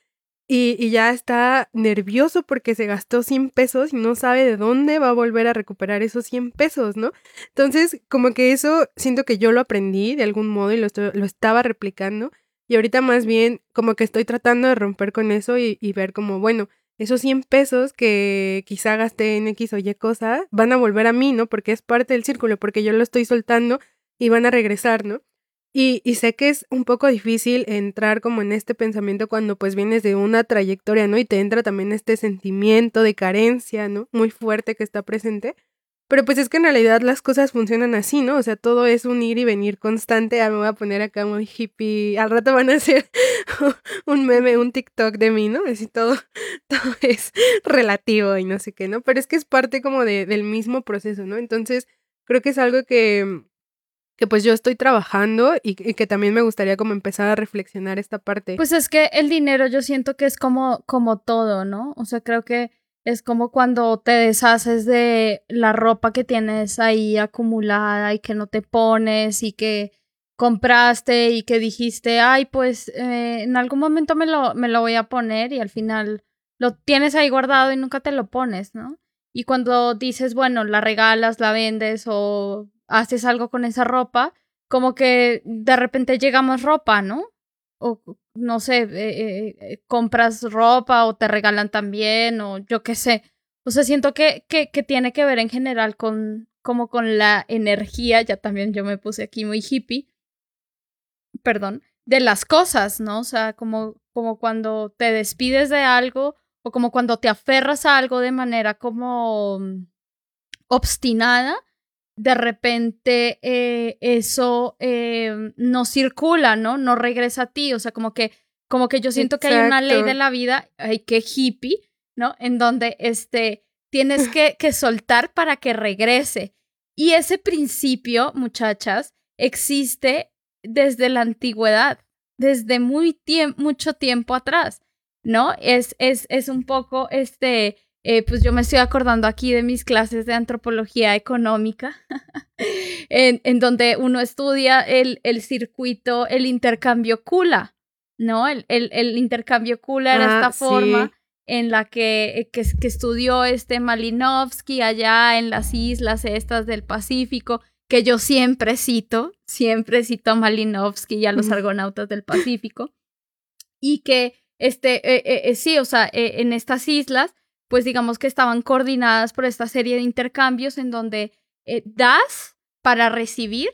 y, ya está nervioso porque se gastó 100 pesos y no sabe de dónde va a volver a recuperar esos 100 pesos, ¿no? Entonces, como que eso siento que yo lo aprendí de algún modo y lo, lo estaba replicando. Y ahorita más bien como que estoy tratando de romper con eso y, y ver como, bueno, esos 100 pesos que quizá gasté en X o Y cosa van a volver a mí, ¿no? Porque es parte del círculo, porque yo lo estoy soltando y van a regresar, ¿no? Y, y, sé que es un poco difícil entrar como en este pensamiento cuando pues vienes de una trayectoria, ¿no? Y te entra también este sentimiento de carencia, ¿no? Muy fuerte que está presente. Pero pues es que en realidad las cosas funcionan así, ¿no? O sea, todo es un ir y venir constante. Ah, me voy a poner acá muy hippie. Al rato van a hacer un meme, un TikTok de mí, ¿no? Así todo, todo es relativo y no sé qué, ¿no? Pero es que es parte como de, del mismo proceso, ¿no? Entonces, creo que es algo que, que pues yo estoy trabajando y, que también me gustaría como empezar a reflexionar esta parte. Pues es que el dinero yo siento que es como, como todo, ¿no? O sea, creo que es como cuando te deshaces de la ropa que tienes ahí acumulada y que no te pones y que compraste y que dijiste, ay, pues eh, en algún momento me lo, me lo voy a poner y al final lo tienes ahí guardado y nunca te lo pones, ¿no? Y cuando dices, bueno, la regalas, la vendes o haces algo con esa ropa, como que de repente llega más ropa, ¿no? O no sé, eh, eh, compras ropa o te regalan también o yo qué sé. O sea, siento que, que, que, tiene que ver en general con como con la energía, ya también yo me puse aquí muy hippie, perdón, de las cosas, ¿no? O sea, como, como cuando te despides de algo o como cuando te aferras a algo de manera como mm, obstinada, de repente eh, eso eh, no circula, ¿no? No regresa a ti. O sea, como que, como que yo siento que hay una ley de la vida, hay que hippie, ¿no? En donde este, tienes que, que soltar para que regrese. Y ese principio, muchachas, existe desde la antigüedad, desde muy mucho tiempo atrás, ¿no? Es, es, es un poco este eh, pues yo me estoy acordando aquí de mis clases de antropología económica, en, en, donde uno estudia el, el, circuito, el intercambio Kula, ¿no? El, el, el intercambio Kula era Ah, esta forma en la que, que, que estudió este Malinowski allá en las islas estas del Pacífico, que yo siempre cito, siempre cito a Malinowski y a los argonautas del Pacífico, y que, este, eh, eh, eh, sí, o sea, eh, en estas islas, pues digamos que estaban coordinadas por esta serie de intercambios en donde eh, das para recibir,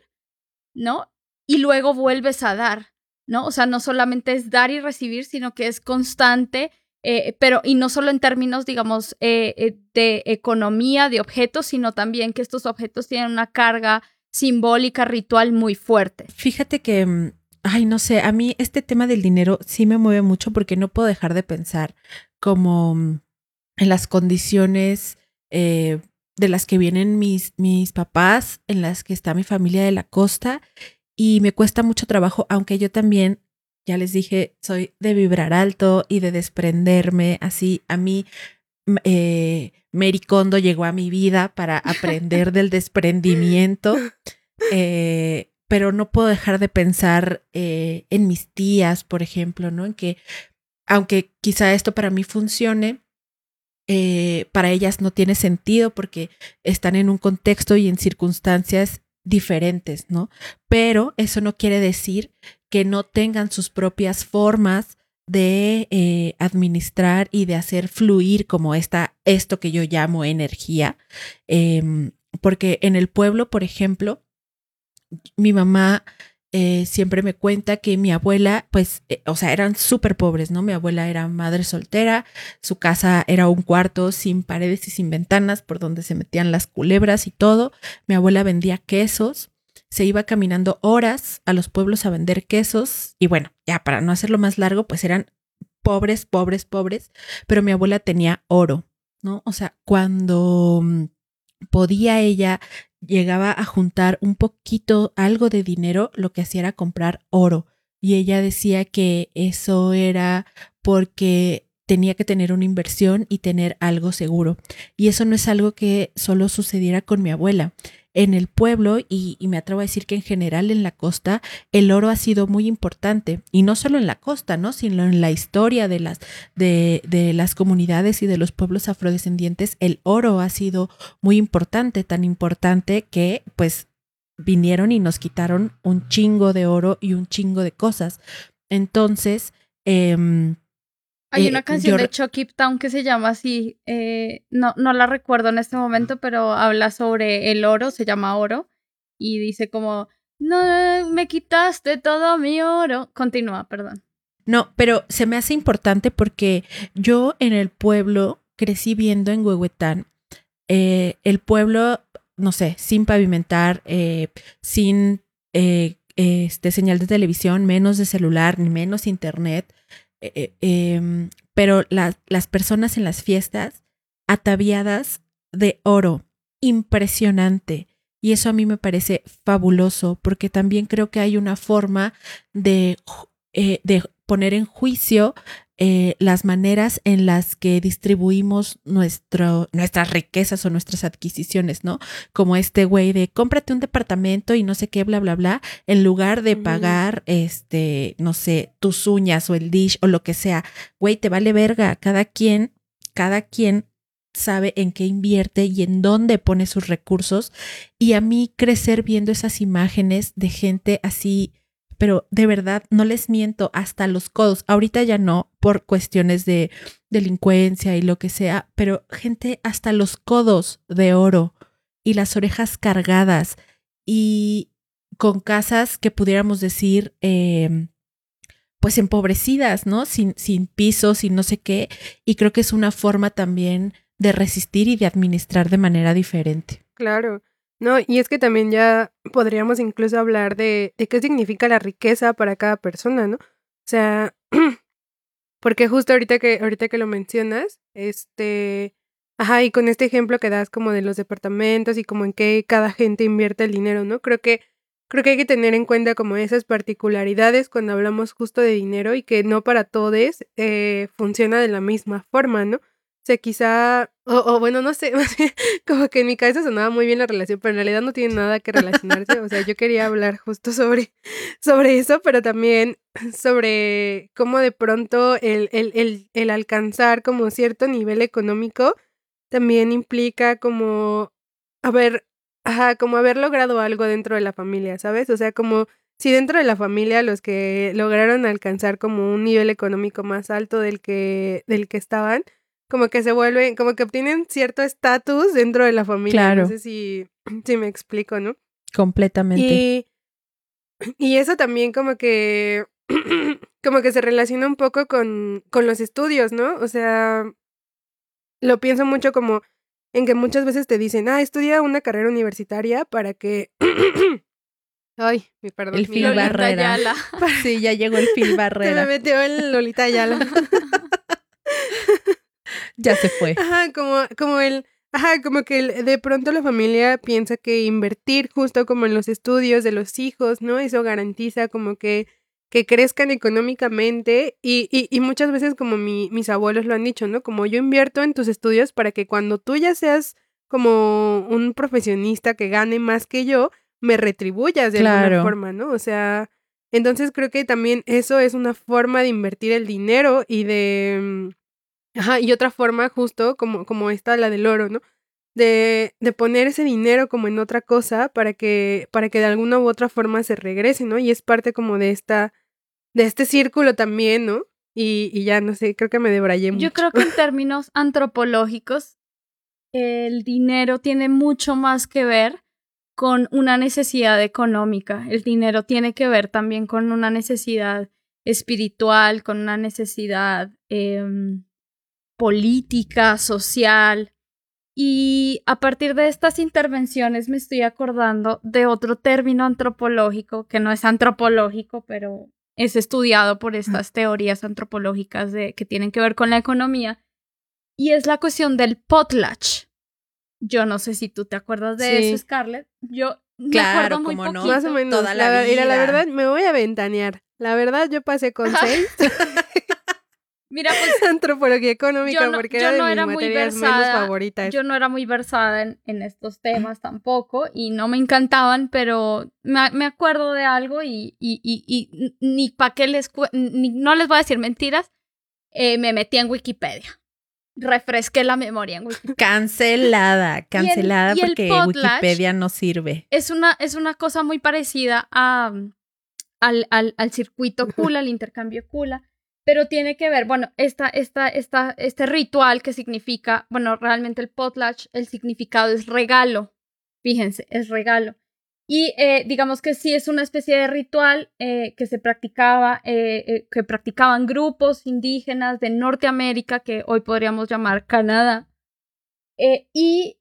¿no? Y luego vuelves a dar, ¿no? O sea, no solamente es dar y recibir, sino que es constante, eh, pero y no solo en términos, digamos, eh, de economía, de objetos, sino también que estos objetos tienen una carga simbólica, ritual muy fuerte. Fíjate que, mm, ay, no sé, a mí este tema del dinero sí me mueve mucho porque no puedo dejar de pensar como mm, en las condiciones eh, de las que vienen mis, mis papás, en las que está mi familia de la costa y me cuesta mucho trabajo, aunque yo también, ya les dije, soy de vibrar alto y de desprenderme, así a mí. Eh, Mary llegó a mi vida para aprender del desprendimiento eh, pero no puedo dejar de pensar eh, en mis tías, por ejemplo, ¿no? En que, aunque quizá esto para mí funcione, eh, para ellas no tiene sentido porque están en un contexto y en circunstancias diferentes, ¿no? Pero eso no quiere decir que no tengan sus propias formas de eh, administrar y de hacer fluir como esta, esto que yo llamo energía. Em, porque en el pueblo, por ejemplo, mi mamá eh, siempre me cuenta que mi abuela, pues, eh, o sea, eran súper pobres, ¿no? Mi abuela era madre soltera, su casa era un cuarto sin paredes y sin ventanas por donde se metían las culebras y todo. Mi abuela vendía quesos, se iba caminando horas a los pueblos a vender quesos y bueno, ya para no hacerlo más largo, pues eran pobres, pobres, pobres, pero mi abuela tenía oro, ¿no? O sea, cuando mm, podía ella llegaba a juntar un poquito, algo de dinero, lo que hacía era comprar oro. Y ella decía que eso era porque tenía que tener una inversión y tener algo seguro. Y eso no es algo que solo sucediera con mi abuela. En el pueblo, y, me atrevo a decir que en general en la costa, el oro ha sido muy importante. Y no solo en la costa, ¿no? Sino en la historia de las, de, de las comunidades y de los pueblos afrodescendientes, el oro ha sido muy importante, tan importante que pues vinieron y nos quitaron un chingo de oro y un chingo de cosas. Entonces, em, Hay Eh, una canción yo de Chucky Town que se llama así, eh, no, no la recuerdo en este momento, pero habla sobre el oro, se llama oro, y dice como, no, me quitaste todo mi oro. Continúa, perdón. No, pero se me hace importante porque yo en el pueblo crecí viendo en Huehuetán, eh, el pueblo, no sé, sin pavimentar, eh, sin eh, este, señal de televisión, menos de celular, ni menos internet, eh, eh, em, pero la- las personas en las fiestas ataviadas de oro, impresionante. Y eso a mí me parece fabuloso porque también creo que hay una forma de, eh, de poner en juicio eh, las maneras en las que distribuimos nuestro, nuestras riquezas o nuestras adquisiciones, ¿no? Como este güey de cómprate un departamento y no sé qué, bla, bla, bla, en lugar de pagar, este, no sé, tus uñas o el dish o lo que sea. Güey, te vale verga. Cada quien, cada quien sabe en qué invierte y en dónde pone sus recursos. Y a mí crecer viendo esas imágenes de gente así, pero de verdad, no les miento, hasta los codos. Ahorita ya no, por cuestiones de delincuencia y lo que sea, pero gente hasta los codos de oro y las orejas cargadas y con casas que pudiéramos decir, eh, pues empobrecidas, ¿no? Sin, sin pisos y no sé qué. Y creo que es una forma también de resistir y de administrar de manera diferente. Claro. No, y es que también ya podríamos incluso hablar de, de qué significa la riqueza para cada persona, ¿no? O sea, porque justo ahorita que, ahorita que lo mencionas, este, ajá, y con este ejemplo que das como de los departamentos y como en qué cada gente invierte el dinero, ¿no? Creo que, creo que hay que tener en cuenta como esas particularidades cuando hablamos justo de dinero y que no para todos eh, funciona de la misma forma, ¿no? O sea, quizá, o, o bueno, no sé, como que en mi cabeza sonaba muy bien la relación, pero en realidad no tiene nada que relacionarse. O sea, yo quería hablar justo sobre, sobre eso, pero también sobre cómo de pronto el, el, el, el alcanzar como cierto nivel económico también implica como haber, ajá, como haber logrado algo dentro de la familia, ¿sabes? O sea, como si dentro de la familia los que lograron alcanzar como un nivel económico más alto del que, del que estaban, como que se vuelven, como que obtienen cierto estatus dentro de la familia. Claro. No sé si, si me explico, ¿no? Completamente. Y, y eso también como que, como que se relaciona un poco con, con los estudios, ¿no? O sea, lo pienso mucho como en que muchas veces te dicen, ah, estudia una carrera universitaria para que... Ay, mi perdón. El Phil Barrera. Sí, ya llegó el Phil Se me Barrera. metió el Lolita Ayala. Ya se fue. Ajá, como, como el, ajá, como que el- de pronto la familia piensa que invertir justo como en los estudios de los hijos, ¿no? Eso garantiza como que, que crezcan económicamente y, y, y muchas veces como mi, mis abuelos lo han dicho, ¿no? Como yo invierto en tus estudios para que cuando tú ya seas como un profesionista que gane más que yo, me retribuyas de Claro. alguna forma, ¿no? O sea, entonces creo que también eso es una forma de invertir el dinero y de... Ajá, y otra forma justo como, como esta, la del oro, ¿no? De, de poner ese dinero como en otra cosa para que, para que de alguna u otra forma se regrese, ¿no? Y es parte como de esta, de este círculo también, ¿no? Y, y ya no sé, creo que me debrayé mucho. Yo creo que en términos antropológicos, el dinero tiene mucho más que ver con una necesidad económica. El dinero tiene que ver también con una necesidad espiritual, con una necesidad em, política, social. Y a partir de estas intervenciones me estoy acordando de otro término antropológico, que no es antropológico, pero es estudiado por estas teorías antropológicas de, que tienen que ver con la economía, y es la cuestión del potlatch. Yo no sé si tú te acuerdas de Sí. eso, Scarlett. Yo me Claro, acuerdo muy cómo no. poquito. Más o menos. toda la la, mira, la vida. verdad, me voy a ventanear. La verdad, yo pasé con seis Mira, pues antropología económica Yo no- porque yo era de no mis era muy menos versada. favoritas. yo no era muy versada en, en estos temas tampoco y no me encantaban, pero me, me acuerdo de algo y, y, y, y ni para qué les ni, no les voy a decir mentiras, eh, me metí en Wikipedia. Refresqué la memoria en Wikipedia. Cancelada, cancelada el porque Wikipedia no sirve. Es una, es una cosa muy parecida a, al, al, al circuito Kula, al intercambio Kula, pero tiene que ver, bueno, esta, esta, esta, este ritual que significa, bueno, realmente el potlatch, el significado es regalo, fíjense, es regalo. Y eh, digamos que sí es una especie de ritual eh, que se practicaba, eh, que practicaban grupos indígenas de Norteamérica, que hoy podríamos llamar Canadá. Y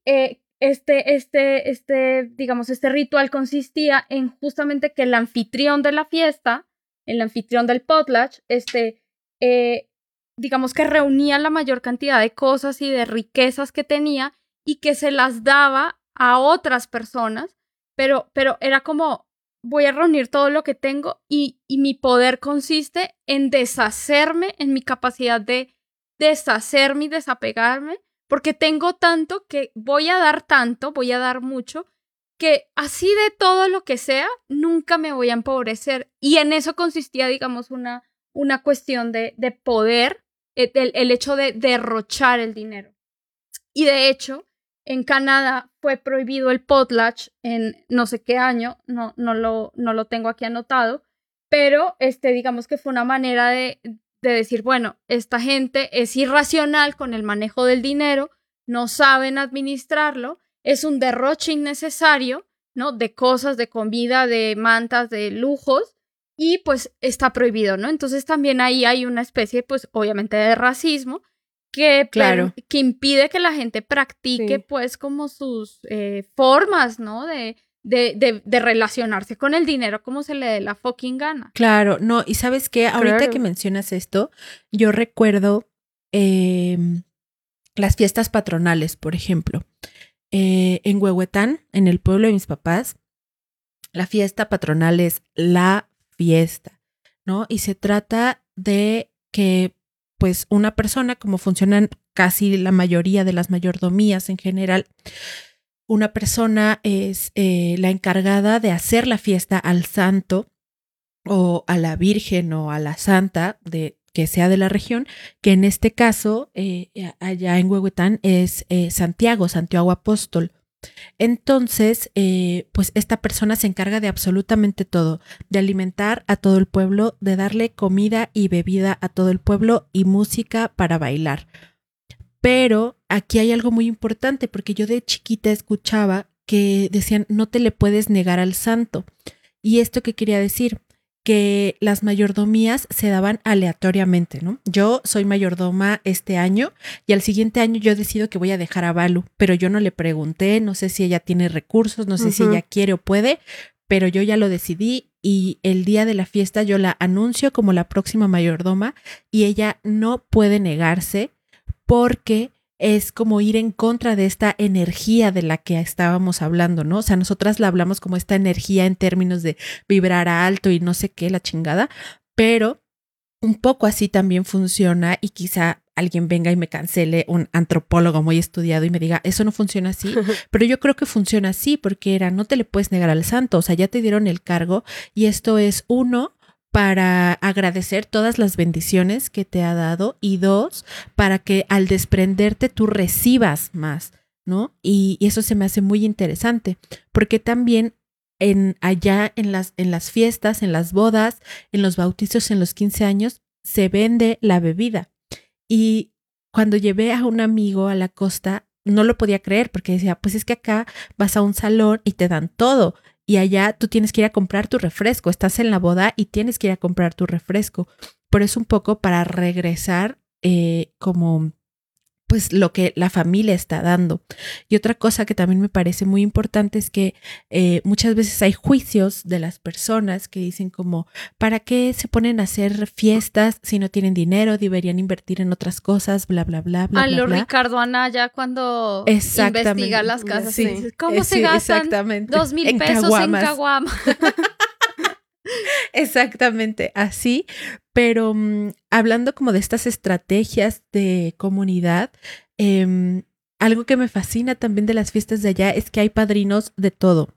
este, este, este, digamos, este ritual consistía en justamente que el anfitrión de la fiesta, el anfitrión del potlatch, este, eh, digamos que reunía la mayor cantidad de cosas y de riquezas que tenía y que se las daba a otras personas, pero, pero era como, voy a reunir todo lo que tengo y, y mi poder consiste en deshacerme, en mi capacidad de deshacerme y desapegarme, porque tengo tanto que voy a dar tanto, voy a dar mucho, que así de todo lo que sea, nunca me voy a empobrecer. Y en eso consistía, digamos, una, una cuestión de, de poder, eh, el, el hecho de derrochar el dinero. Y de hecho, en Canadá fue prohibido el potlatch en no sé qué año, no, no, lo, no lo tengo aquí anotado, pero este, digamos que fue una manera de, de decir, bueno, esta gente es irracional con el manejo del dinero, no saben administrarlo, es un derroche innecesario, ¿no? De cosas, de comida, de mantas, de lujos, y pues está prohibido, ¿no? Entonces también ahí hay una especie, pues obviamente de racismo que, Claro. que impide que la gente practique Sí. pues como sus eh, formas, ¿no? De, de, de, de relacionarse con el dinero como se le dé la fucking gana. Claro, no, y sabes qué, ahorita Claro. que mencionas esto, yo recuerdo em, las fiestas patronales, por ejemplo. Eh, en Huehuetán, en el pueblo de mis papás, la fiesta patronal es la fiesta, ¿no? Y se trata de que, pues, una persona, como funcionan casi la mayoría de las mayordomías en general, una persona es eh, la encargada de hacer la fiesta al santo o a la Virgen o a la Santa de que sea de la región, que en este caso, eh, allá en Huehuetán, es eh, Santiago, Santiago Apóstol. Entonces, eh, pues esta persona se encarga de absolutamente todo, de alimentar a todo el pueblo, de darle comida y bebida a todo el pueblo y música para bailar. Pero aquí hay algo muy importante, porque yo de chiquita escuchaba que decían, no te le puedes negar al santo. ¿Y esto qué quería decir? Que las mayordomías se daban aleatoriamente, ¿no? Yo soy mayordoma este año y al siguiente año yo decido que voy a dejar a Balu, pero yo no le pregunté, no sé si ella tiene recursos, no sé si ella quiere o puede, pero yo ya lo decidí y el día de la fiesta yo la anuncio como la próxima mayordoma y ella no puede negarse porque es como ir en contra de esta energía de la que estábamos hablando, ¿no? O sea, nosotras la hablamos como esta energía en términos de vibrar alto y no sé qué, la chingada, pero un poco así también funciona y quizá alguien venga y me cancele, un antropólogo muy estudiado y me diga, eso no funciona así, pero yo creo que funciona así porque era, no te le puedes negar al santo, o sea, ya te dieron el cargo y esto es uno, para agradecer todas las bendiciones que te ha dado y dos, para que al desprenderte tú recibas más, ¿no? Y, eso se me hace muy interesante, porque también en allá en las, en las fiestas, en las bodas, en los bautizos, en los 15 años, se vende la bebida. Y cuando llevé a un amigo a la costa, no lo podía creer porque decía, pues es que acá vas a un salón y te dan todo y allá tú tienes que ir a comprar tu refresco, estás en la boda y tienes que ir a comprar tu refresco. Pero es un poco para regresar eh, como pues lo que la familia está dando. Y otra cosa que también me parece muy importante es que eh, muchas veces hay juicios de las personas que dicen como, ¿para qué se ponen a hacer fiestas si no tienen dinero? Deberían invertir en otras cosas, bla, bla, bla, bla. A bla, lo bla. Ricardo Anaya cuando investiga las casas. Sí. ¿Cómo se gastan dos mil En pesos caguamas. en caguama? Exactamente, así. Pero mm, hablando como de estas estrategias de comunidad, em, algo que me fascina también de las fiestas de allá es que hay padrinos de todo.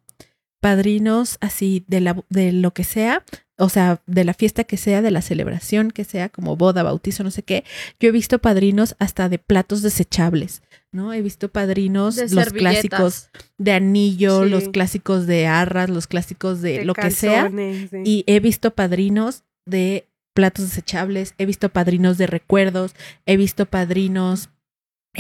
Padrinos así de, la, de lo que sea, o sea, de la fiesta que sea, de la celebración que sea, como boda, bautizo, no sé qué. Yo he visto padrinos hasta de platos desechables, ¿no? He visto padrinos, De los clásicos de anillo, Sí. los clásicos de arras, los clásicos de, De lo que sea. sí. Y he visto padrinos de platos desechables, he visto padrinos de recuerdos, he visto padrinos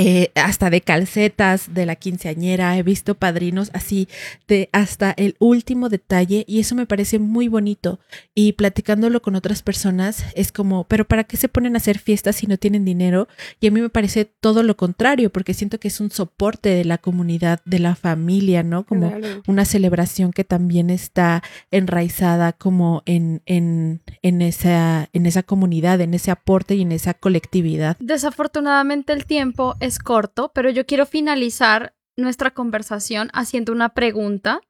eh, hasta de calcetas de la quinceañera, he visto padrinos así de hasta el último detalle y eso me parece muy bonito. Y platicándolo con otras personas es como, pero ¿para qué se ponen a hacer fiestas si no tienen dinero? Y a mí me parece todo lo contrario, porque siento que es un soporte de la comunidad, de la familia, ¿no? Como Claro. una celebración que también está enraizada como en, en, en, esa, en esa comunidad, en ese aporte y en esa colectividad. Desafortunadamente el tiempo es corto, pero yo quiero finalizar nuestra conversación haciendo una pregunta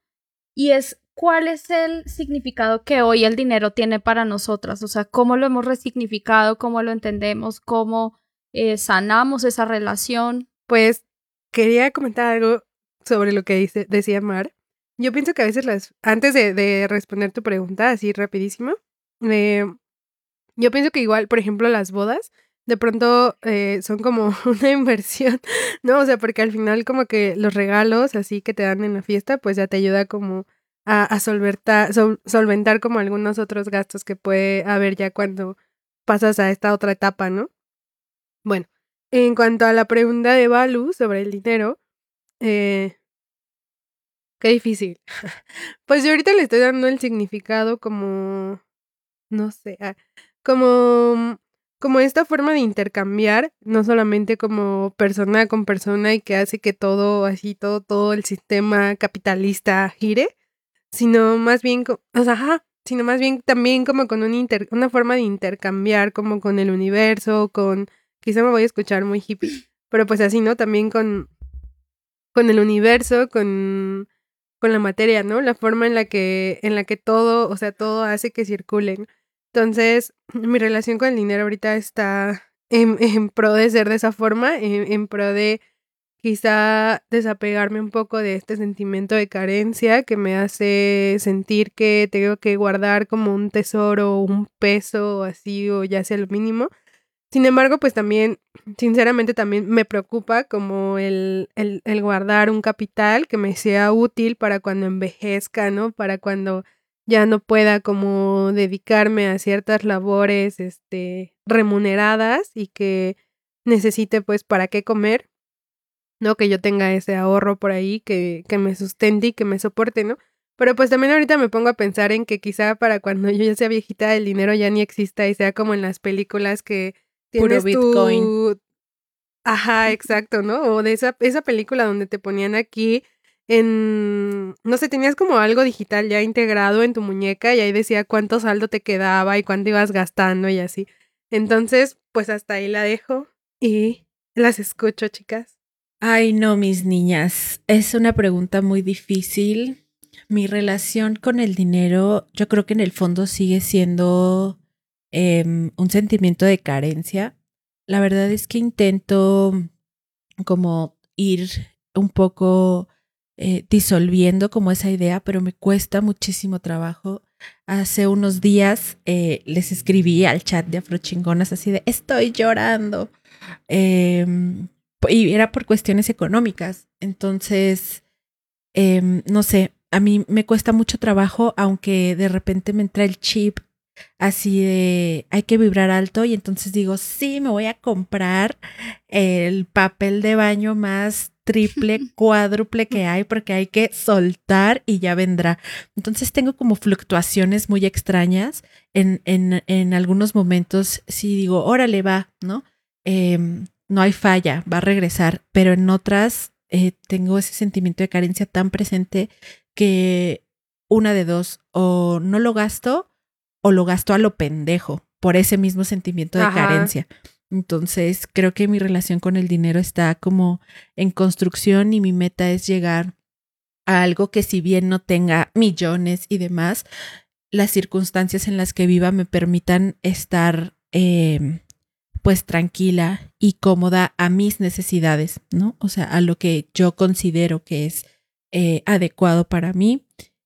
y es ¿cuál es el significado que hoy el dinero tiene para nosotras? O sea, ¿cómo lo hemos resignificado? ¿Cómo lo entendemos? ¿Cómo eh, sanamos esa relación? Pues quería comentar algo sobre lo que dice, decía Mar. Yo pienso que a veces las, antes de, de responder tu pregunta, así rapidísimo, eh, yo pienso que igual, por ejemplo, las bodas, de pronto eh, son como una inversión, ¿no? O sea, porque al final como que los regalos así que te dan en la fiesta, pues ya te ayuda como a, solventar, sol- solventar como algunos otros gastos que puede haber ya cuando pasas a esta otra etapa, ¿no? Bueno, en cuanto a la pregunta de Balu sobre el dinero, eh, qué difícil. Pues yo ahorita le estoy dando el significado como, no sé, ah, como, como esta forma de intercambiar, no solamente como persona con persona y que hace que todo así, todo, todo el sistema capitalista gire, sino más bien, o ajá, sino más bien también como con un inter- una forma de intercambiar como con el universo, con, quizá me voy a escuchar muy hippie, pero pues así, ¿no? También con, con el universo, con, con la materia, ¿no? La forma en la que, en la que todo, o sea, todo hace que circulen. Entonces, mi relación con el dinero ahorita está en, pro de ser de esa forma, en, en pro de quizá desapegarme un poco de este sentimiento de carencia que me hace sentir que tengo que guardar como un tesoro, un peso así o ya sea lo mínimo. Sin embargo, pues también, sinceramente también me preocupa como el, el, el guardar un capital que me sea útil para cuando envejezca, ¿no? Para cuando ya no pueda como dedicarme a ciertas labores este remuneradas y que necesite pues para qué comer ¿no? Que yo tenga ese ahorro por ahí que, que me sustente y que me soporte, ¿no? Pero pues también ahorita me pongo a pensar en que quizá para cuando yo ya sea viejita el dinero ya ni exista y sea como en las películas que Puro tienes Bitcoin. tu... Ajá, exacto, ¿no? O de esa, esa película donde te ponían aquí en... No sé, tenías como algo digital ya integrado en tu muñeca y ahí decía cuánto saldo te quedaba y cuánto ibas gastando y así. Entonces, pues hasta ahí la dejo y las escucho, chicas. Ay, no, mis niñas, es una pregunta muy difícil. Mi relación con el dinero, yo creo que en el fondo sigue siendo em, un sentimiento de carencia. La verdad es que intento como ir un poco eh, disolviendo como esa idea, pero me cuesta muchísimo trabajo. Hace unos días eh, les escribí al chat de Afrochingonas así de estoy llorando. Em, y era por cuestiones económicas. Entonces, em, no sé, a mí me cuesta mucho trabajo, aunque de repente me entra el chip así de hay que vibrar alto y entonces digo, sí, me voy a comprar el papel de baño más triple, cuádruple que hay porque hay que soltar y ya vendrá. Entonces tengo como fluctuaciones muy extrañas. En, en, en algunos momentos sí digo, órale, va, ¿no? Em, no hay falla, va a regresar, pero en otras eh, tengo ese sentimiento de carencia tan presente que una de dos, o no lo gasto o lo gasto a lo pendejo por ese mismo sentimiento de Ajá. carencia. Entonces, creo que mi relación con el dinero está como en construcción y mi meta es llegar a algo que si bien no tenga millones y demás, las circunstancias en las que viva me permitan estar eh, pues tranquila y cómoda a mis necesidades, ¿no? O sea, a lo que yo considero que es eh, adecuado para mí.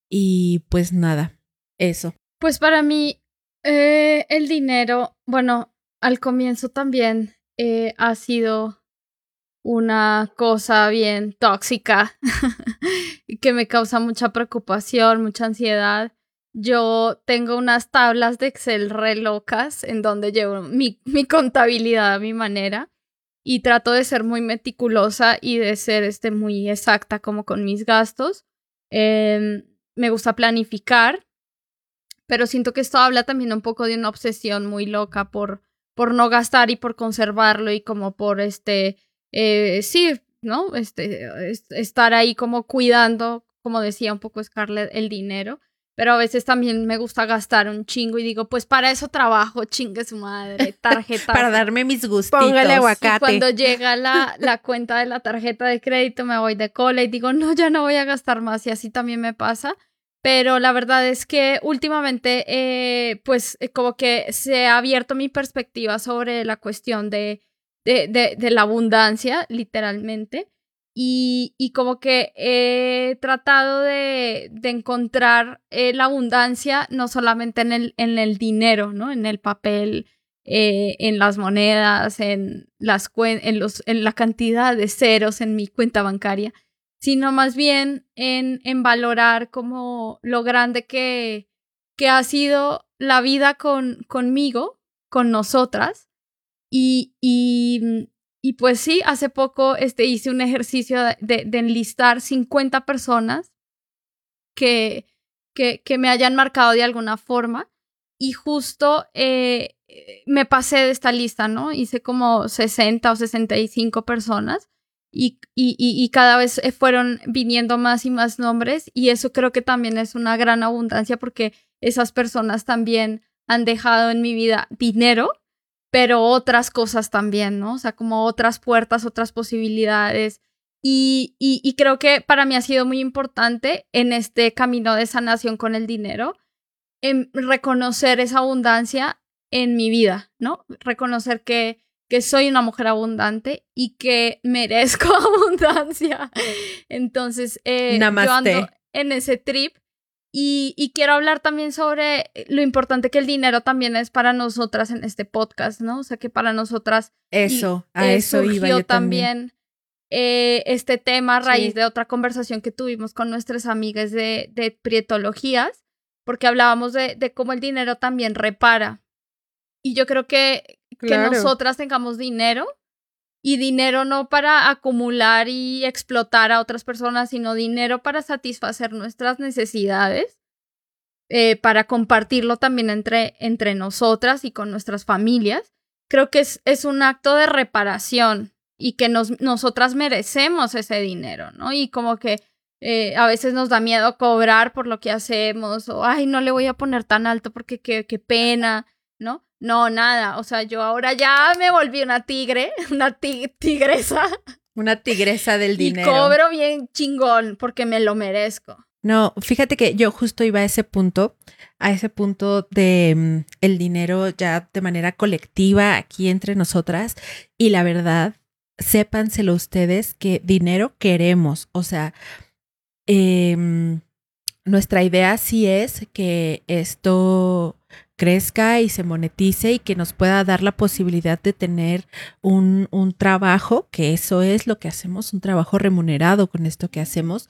Y pues nada, eso. Pues para mí, eh, el dinero, bueno, al comienzo también eh, ha sido una cosa bien tóxica que me causa mucha preocupación, mucha ansiedad. Yo tengo unas tablas de Excel re locas en donde llevo mi, mi contabilidad a mi manera y trato de ser muy meticulosa y de ser este, muy exacta como con mis gastos. Em, me gusta planificar, pero siento que esto habla también un poco de una obsesión muy loca por, por no gastar y por conservarlo y como por este, eh, sí, ¿no? Este, es- estar ahí como cuidando, como decía un poco Scarlett, el dinero. Pero a veces también me gusta gastar un chingo y digo, pues para eso trabajo, chingue su madre, tarjeta. Para darme mis gustitos. Póngale Y aguacate. cuando llega la, la cuenta de la tarjeta de crédito, me voy de cola y digo, no, ya no voy a gastar más. Y así también me pasa. Pero la verdad es que últimamente, eh, pues eh, como que se ha abierto mi perspectiva sobre la cuestión de, de, de, la abundancia, literalmente. Y, y como que he tratado de, de encontrar eh, la abundancia no solamente en el, en el dinero, ¿no? En el papel, en las monedas, en, las cuen- en, los, en la cantidad de ceros en mi cuenta bancaria, sino más bien en, en valorar como lo grande que, que ha sido la vida con, conmigo, con nosotras. Y, y, y pues sí, hace poco este, hice un ejercicio de enlistar 50 personas que, que, que me hayan marcado de alguna forma. Y justo eh, eh, me pasé de esta lista, ¿no? Hice como 60 o 65 personas y, y, y, cada vez eh, fueron viniendo más y más nombres y eso creo que también es una gran abundancia porque esas personas también han dejado en mi vida dinero, pero otras cosas también, ¿no? O sea, como otras puertas, otras posibilidades. Y, y, creo que para mí ha sido muy importante en este camino de sanación con el dinero, en reconocer esa abundancia en mi vida, ¿no? Reconocer que, que soy una mujer abundante y que merezco abundancia. Entonces, eh, yo ando en ese trip y, y quiero hablar también sobre lo importante que el dinero también es para nosotras en este podcast, ¿no? O sea, que para nosotras Eso, y, a eh, eso iba surgió yo también. eh, este tema a raíz Sí. de otra conversación que tuvimos con nuestras amigas de, de prietologías, porque hablábamos de, de cómo el dinero también repara. Y yo creo que, que nosotras tengamos dinero y dinero no para acumular y explotar a otras personas, sino dinero para satisfacer nuestras necesidades, eh, para compartirlo también entre, entre nosotras y con nuestras familias. Creo que es, es un acto de reparación y que nos, nosotras merecemos ese dinero, ¿no? Y como que eh, a veces nos da miedo cobrar por lo que hacemos o, ay, no le voy a poner tan alto porque qué, qué pena, ¿no? No, nada, o sea, yo ahora ya me volví una tigre, una ti- tigresa Una tigresa del y dinero. cobro bien chingón porque me lo merezco. No, fíjate que yo justo iba a ese punto, a ese punto de mm, el dinero ya de manera colectiva aquí entre nosotras y la verdad, sépanselo ustedes que dinero queremos, o sea, em, nuestra idea sí es que esto crezca y se monetice y que nos pueda dar la posibilidad de tener un, un trabajo, que eso es lo que hacemos, un trabajo remunerado con esto que hacemos.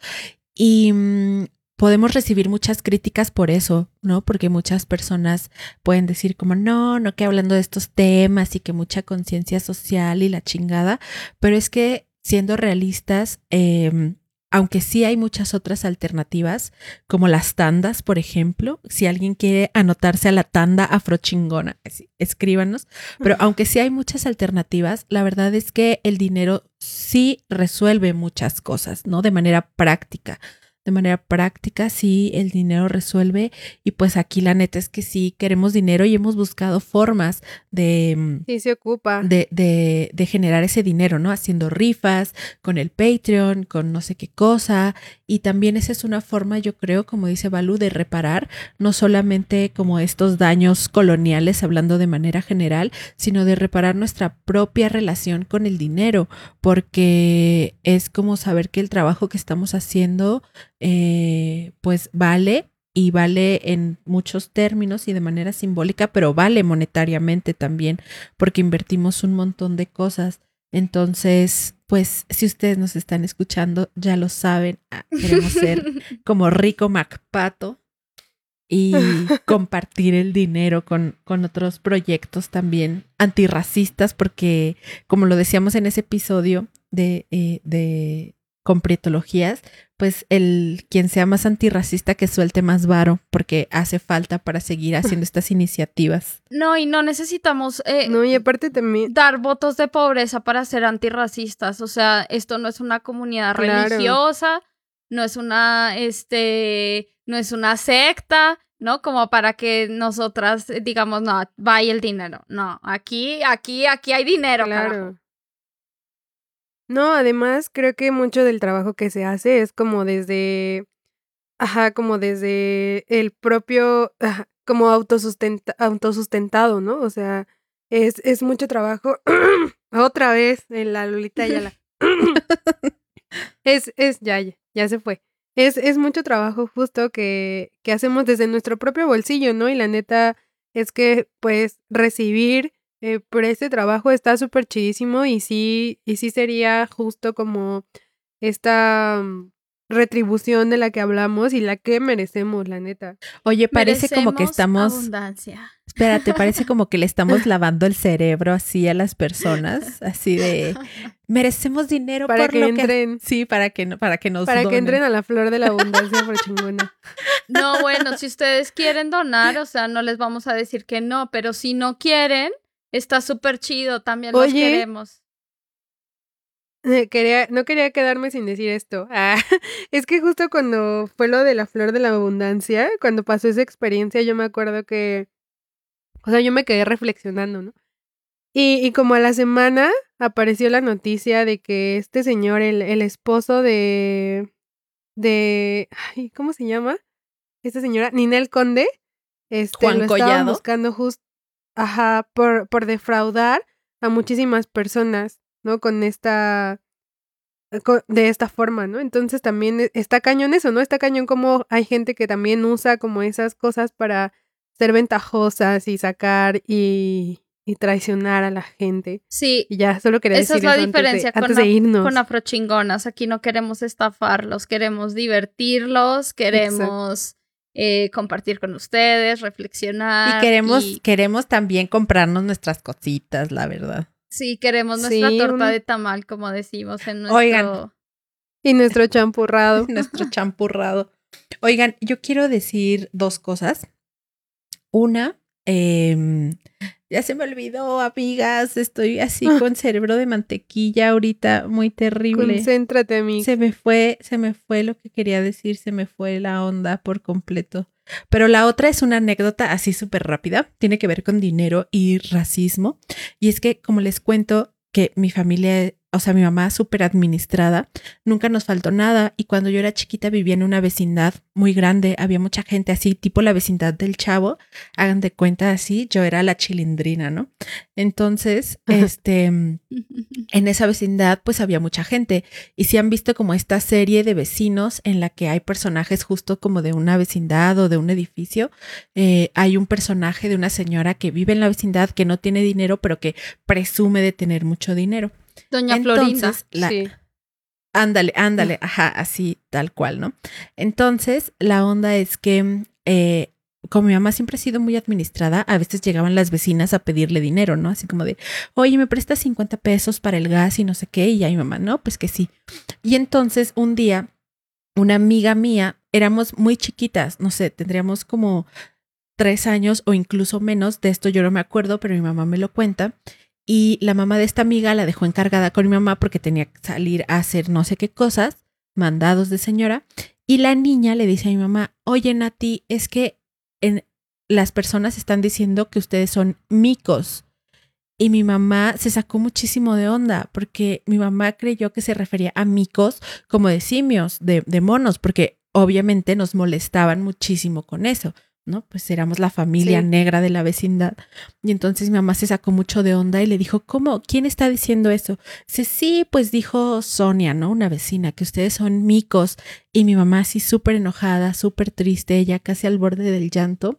Y mm, podemos recibir muchas críticas por eso, ¿no? Porque muchas personas pueden decir como, no, no que hablando de estos temas y que mucha conciencia social y la chingada, pero es que siendo realistas, eh, aunque sí hay muchas otras alternativas, como las tandas, por ejemplo, si alguien quiere anotarse a la tanda afrochingona, escríbanos, pero aunque sí hay muchas alternativas, la verdad es que el dinero sí resuelve muchas cosas, ¿no? De manera práctica. De manera práctica, sí, el dinero resuelve. Y pues aquí la neta es que sí queremos dinero y hemos buscado formas de, mm, Sí se ocupa. de, de, de generar ese dinero, ¿no? Haciendo rifas, con el Patreon, con no sé qué cosa. Y también esa es una forma, yo creo, como dice Balu, de reparar no solamente como estos daños coloniales, hablando de manera general, sino de reparar nuestra propia relación con el dinero, porque es como saber que el trabajo que estamos haciendo, eh, pues vale y vale en muchos términos y de manera simbólica, pero vale monetariamente también, porque invertimos un montón de cosas. Entonces, pues si ustedes nos están escuchando, ya lo saben, ah, queremos ser como Rico MacPato y compartir el dinero con, con otros proyectos también antirracistas, porque como lo decíamos en ese episodio de, eh, de con prietologías, pues el quien sea más antirracista que suelte más varo, porque hace falta para seguir haciendo estas iniciativas. No, y no necesitamos eh, No, y aparte también. dar votos de pobreza para ser antirracistas. O sea, esto no es una comunidad Claro. religiosa, no es una, este, no es una secta, ¿no? Como para que nosotras eh, digamos, no, vaya el dinero. No, aquí, aquí, aquí hay dinero, carajo. No, además creo que mucho del trabajo que se hace es como desde, ajá, como desde el propio, ajá, como autosustenta, autosustentado, ¿no? O sea, es, es mucho trabajo. Otra vez en la Lolita Ayala. es, es, ya, ya, ya se fue. Es, es mucho trabajo justo que, que hacemos desde nuestro propio bolsillo, ¿no? Y la neta es que, pues, recibir eh, por ese trabajo está súper chidísimo y sí, y sí sería justo como esta mm, retribución de la que hablamos y la que merecemos, la neta. Oye, parece como que estamos, Abundancia. espérate, parece como que le estamos lavando el cerebro así a las personas, así de merecemos dinero Para por que lo entren. que sí, para que no, para que nos Para que entren a la flor de la abundancia por chingona. No, bueno, si ustedes quieren donar, o sea, no les vamos a decir que no, pero si no quieren, está súper chido, también los Oye. queremos. Eh, Quería, no quería quedarme sin decir esto. Ah, es que justo cuando fue lo de la flor de la abundancia, cuando pasó esa experiencia, yo me acuerdo que, o sea, yo me quedé reflexionando, ¿no? Y, y como a la semana apareció la noticia de que este señor, el, el esposo de, de, ay, ¿cómo se llama? Esta señora, Ninel Conde, este, Juan lo estaban Collado. buscando justo, ajá, por, por defraudar a muchísimas personas, ¿no? Con esta co- de esta forma, ¿no? Entonces también e- está cañón eso, ¿no? Está cañón como hay gente que también usa como esas cosas para ser ventajosas y sacar y, y traicionar a la gente. Sí, Y ya, solo quería Esa es la antes de- diferencia con de irnos. con afrochingonas. Aquí no queremos estafarlos, queremos divertirlos, queremos eh, compartir con ustedes, reflexionar. Y queremos, y- queremos también comprarnos nuestras cositas, la verdad. sí, queremos nuestra Sí, torta un- de tamal, como decimos en nuestro... Oigan. Y nuestro champurrado. Nuestro champurrado. Oigan, yo quiero decir dos cosas. Una, em, ya se me olvidó, amigas. Estoy así con cerebro de mantequilla ahorita, muy terrible. Concéntrate, amiga. Se me fue, se me fue lo que quería decir, se me fue la onda por completo. Pero la otra es una anécdota así súper rápida, tiene que ver con dinero y racismo. Y es que, como les cuento, que mi familia, o sea, mi mamá súper administrada, nunca nos faltó nada. Y cuando yo era chiquita vivía en una vecindad muy grande, había mucha gente así, tipo la vecindad del chavo. Hagan de cuenta así, yo era la chilindrina, ¿no? Entonces, este en esa vecindad pues había mucha gente y si han visto como esta serie de vecinos en la que hay personajes justo como de una vecindad o de un edificio, eh, hay un personaje de una señora que vive en la vecindad que no tiene dinero pero que presume de tener mucho dinero. Doña Florinda. Entonces, la- Sí. Ándale, ándale, ajá, así tal cual, ¿no? Entonces, la onda es que, eh, como mi mamá siempre ha sido muy administrada, a veces llegaban las vecinas a pedirle dinero, ¿no? Así como de, oye, ¿me prestas 50 pesos para el gas y no sé qué? Y ya mi mamá, no, pues que sí. Y entonces, un día, una amiga mía, éramos muy chiquitas, no sé, tendríamos como tres años o incluso menos, de esto yo no me acuerdo, pero mi mamá me lo cuenta. Y la mamá de esta amiga la dejó encargada con mi mamá porque tenía que salir a hacer no sé qué cosas, mandados de señora. Y la niña le dice a mi mamá, oye Nati, es que en, las personas están diciendo que ustedes son micos. Y mi mamá se sacó muchísimo de onda porque mi mamá creyó que se refería a micos como de simios, de, de monos, porque obviamente nos molestaban muchísimo con eso, ¿no? Pues éramos la familia Sí. negra de la vecindad. Y entonces mi mamá se sacó mucho de onda y le dijo, ¿cómo? ¿Quién está diciendo eso? Dice, sí, pues dijo Sonia, ¿no? Una vecina, que ustedes son micos. Y mi mamá así súper enojada, súper triste, ella casi al borde del llanto.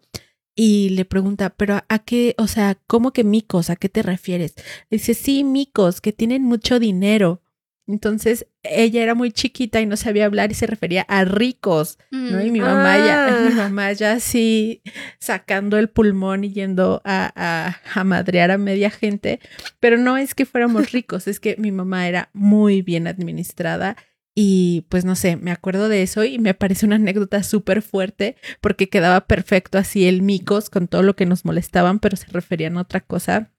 Y le pregunta, pero ¿a qué? O sea, ¿cómo que micos? ¿A qué te refieres? Dice, sí, micos, que tienen mucho dinero. Entonces ella era muy chiquita y no sabía hablar y se refería a ricos, ¿no? Y mi mamá ya, Ah. mi mamá ya así sacando el pulmón y yendo a, a, a madrear a media gente. Pero no es que fuéramos ricos, es que mi mamá era muy bien administrada y pues no sé, me acuerdo de eso y me parece una anécdota súper fuerte porque quedaba perfecto así el micos con todo lo que nos molestaban, pero se referían a otra cosa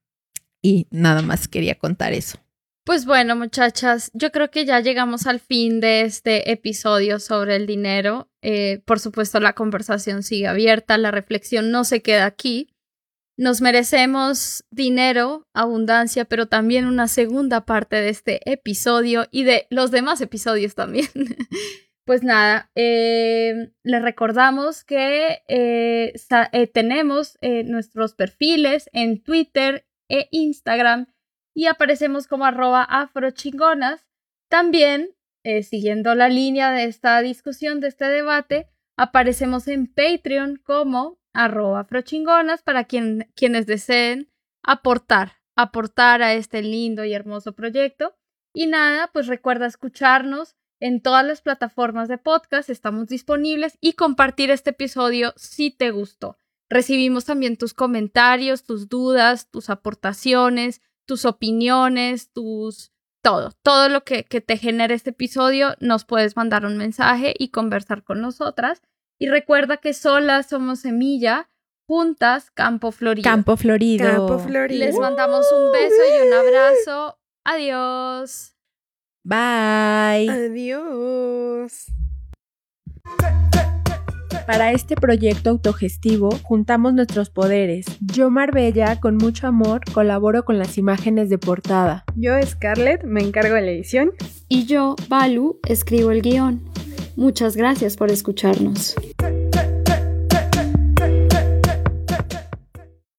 y nada más quería contar eso. Pues bueno, muchachas, yo creo que ya llegamos al fin de este episodio sobre el dinero. Eh, por supuesto, la conversación sigue abierta, la reflexión no se queda aquí. Nos merecemos dinero, abundancia, pero también una segunda parte de este episodio y de los demás episodios también. pues nada, eh, les recordamos que eh, eh, tenemos nuestros perfiles en Twitter e Instagram y aparecemos como arroba afrochingonas. También, eh, siguiendo la línea de esta discusión, de este debate, aparecemos en Patreon como arroba afrochingonas para quien, quienes deseen aportar, aportar a este lindo y hermoso proyecto. Y nada, pues recuerda escucharnos en todas las plataformas de podcast, estamos disponibles y compartir este episodio si te gustó. Recibimos también tus comentarios, tus dudas, tus aportaciones, tus opiniones, tus todo, todo lo que, que te genere este episodio, nos puedes mandar un mensaje y conversar con nosotras. Y recuerda que solas somos semilla, juntas campo florido. Campo Florido. Campo Florido. Les mandamos un beso y un abrazo. Adiós. Bye. Adiós. Para este proyecto autogestivo juntamos nuestros poderes. Yo, Marbella, con mucho amor, colaboro con las imágenes de portada. Yo, Scarlett, me encargo de la edición. Y yo, Balu, escribo el guion. Muchas gracias por escucharnos.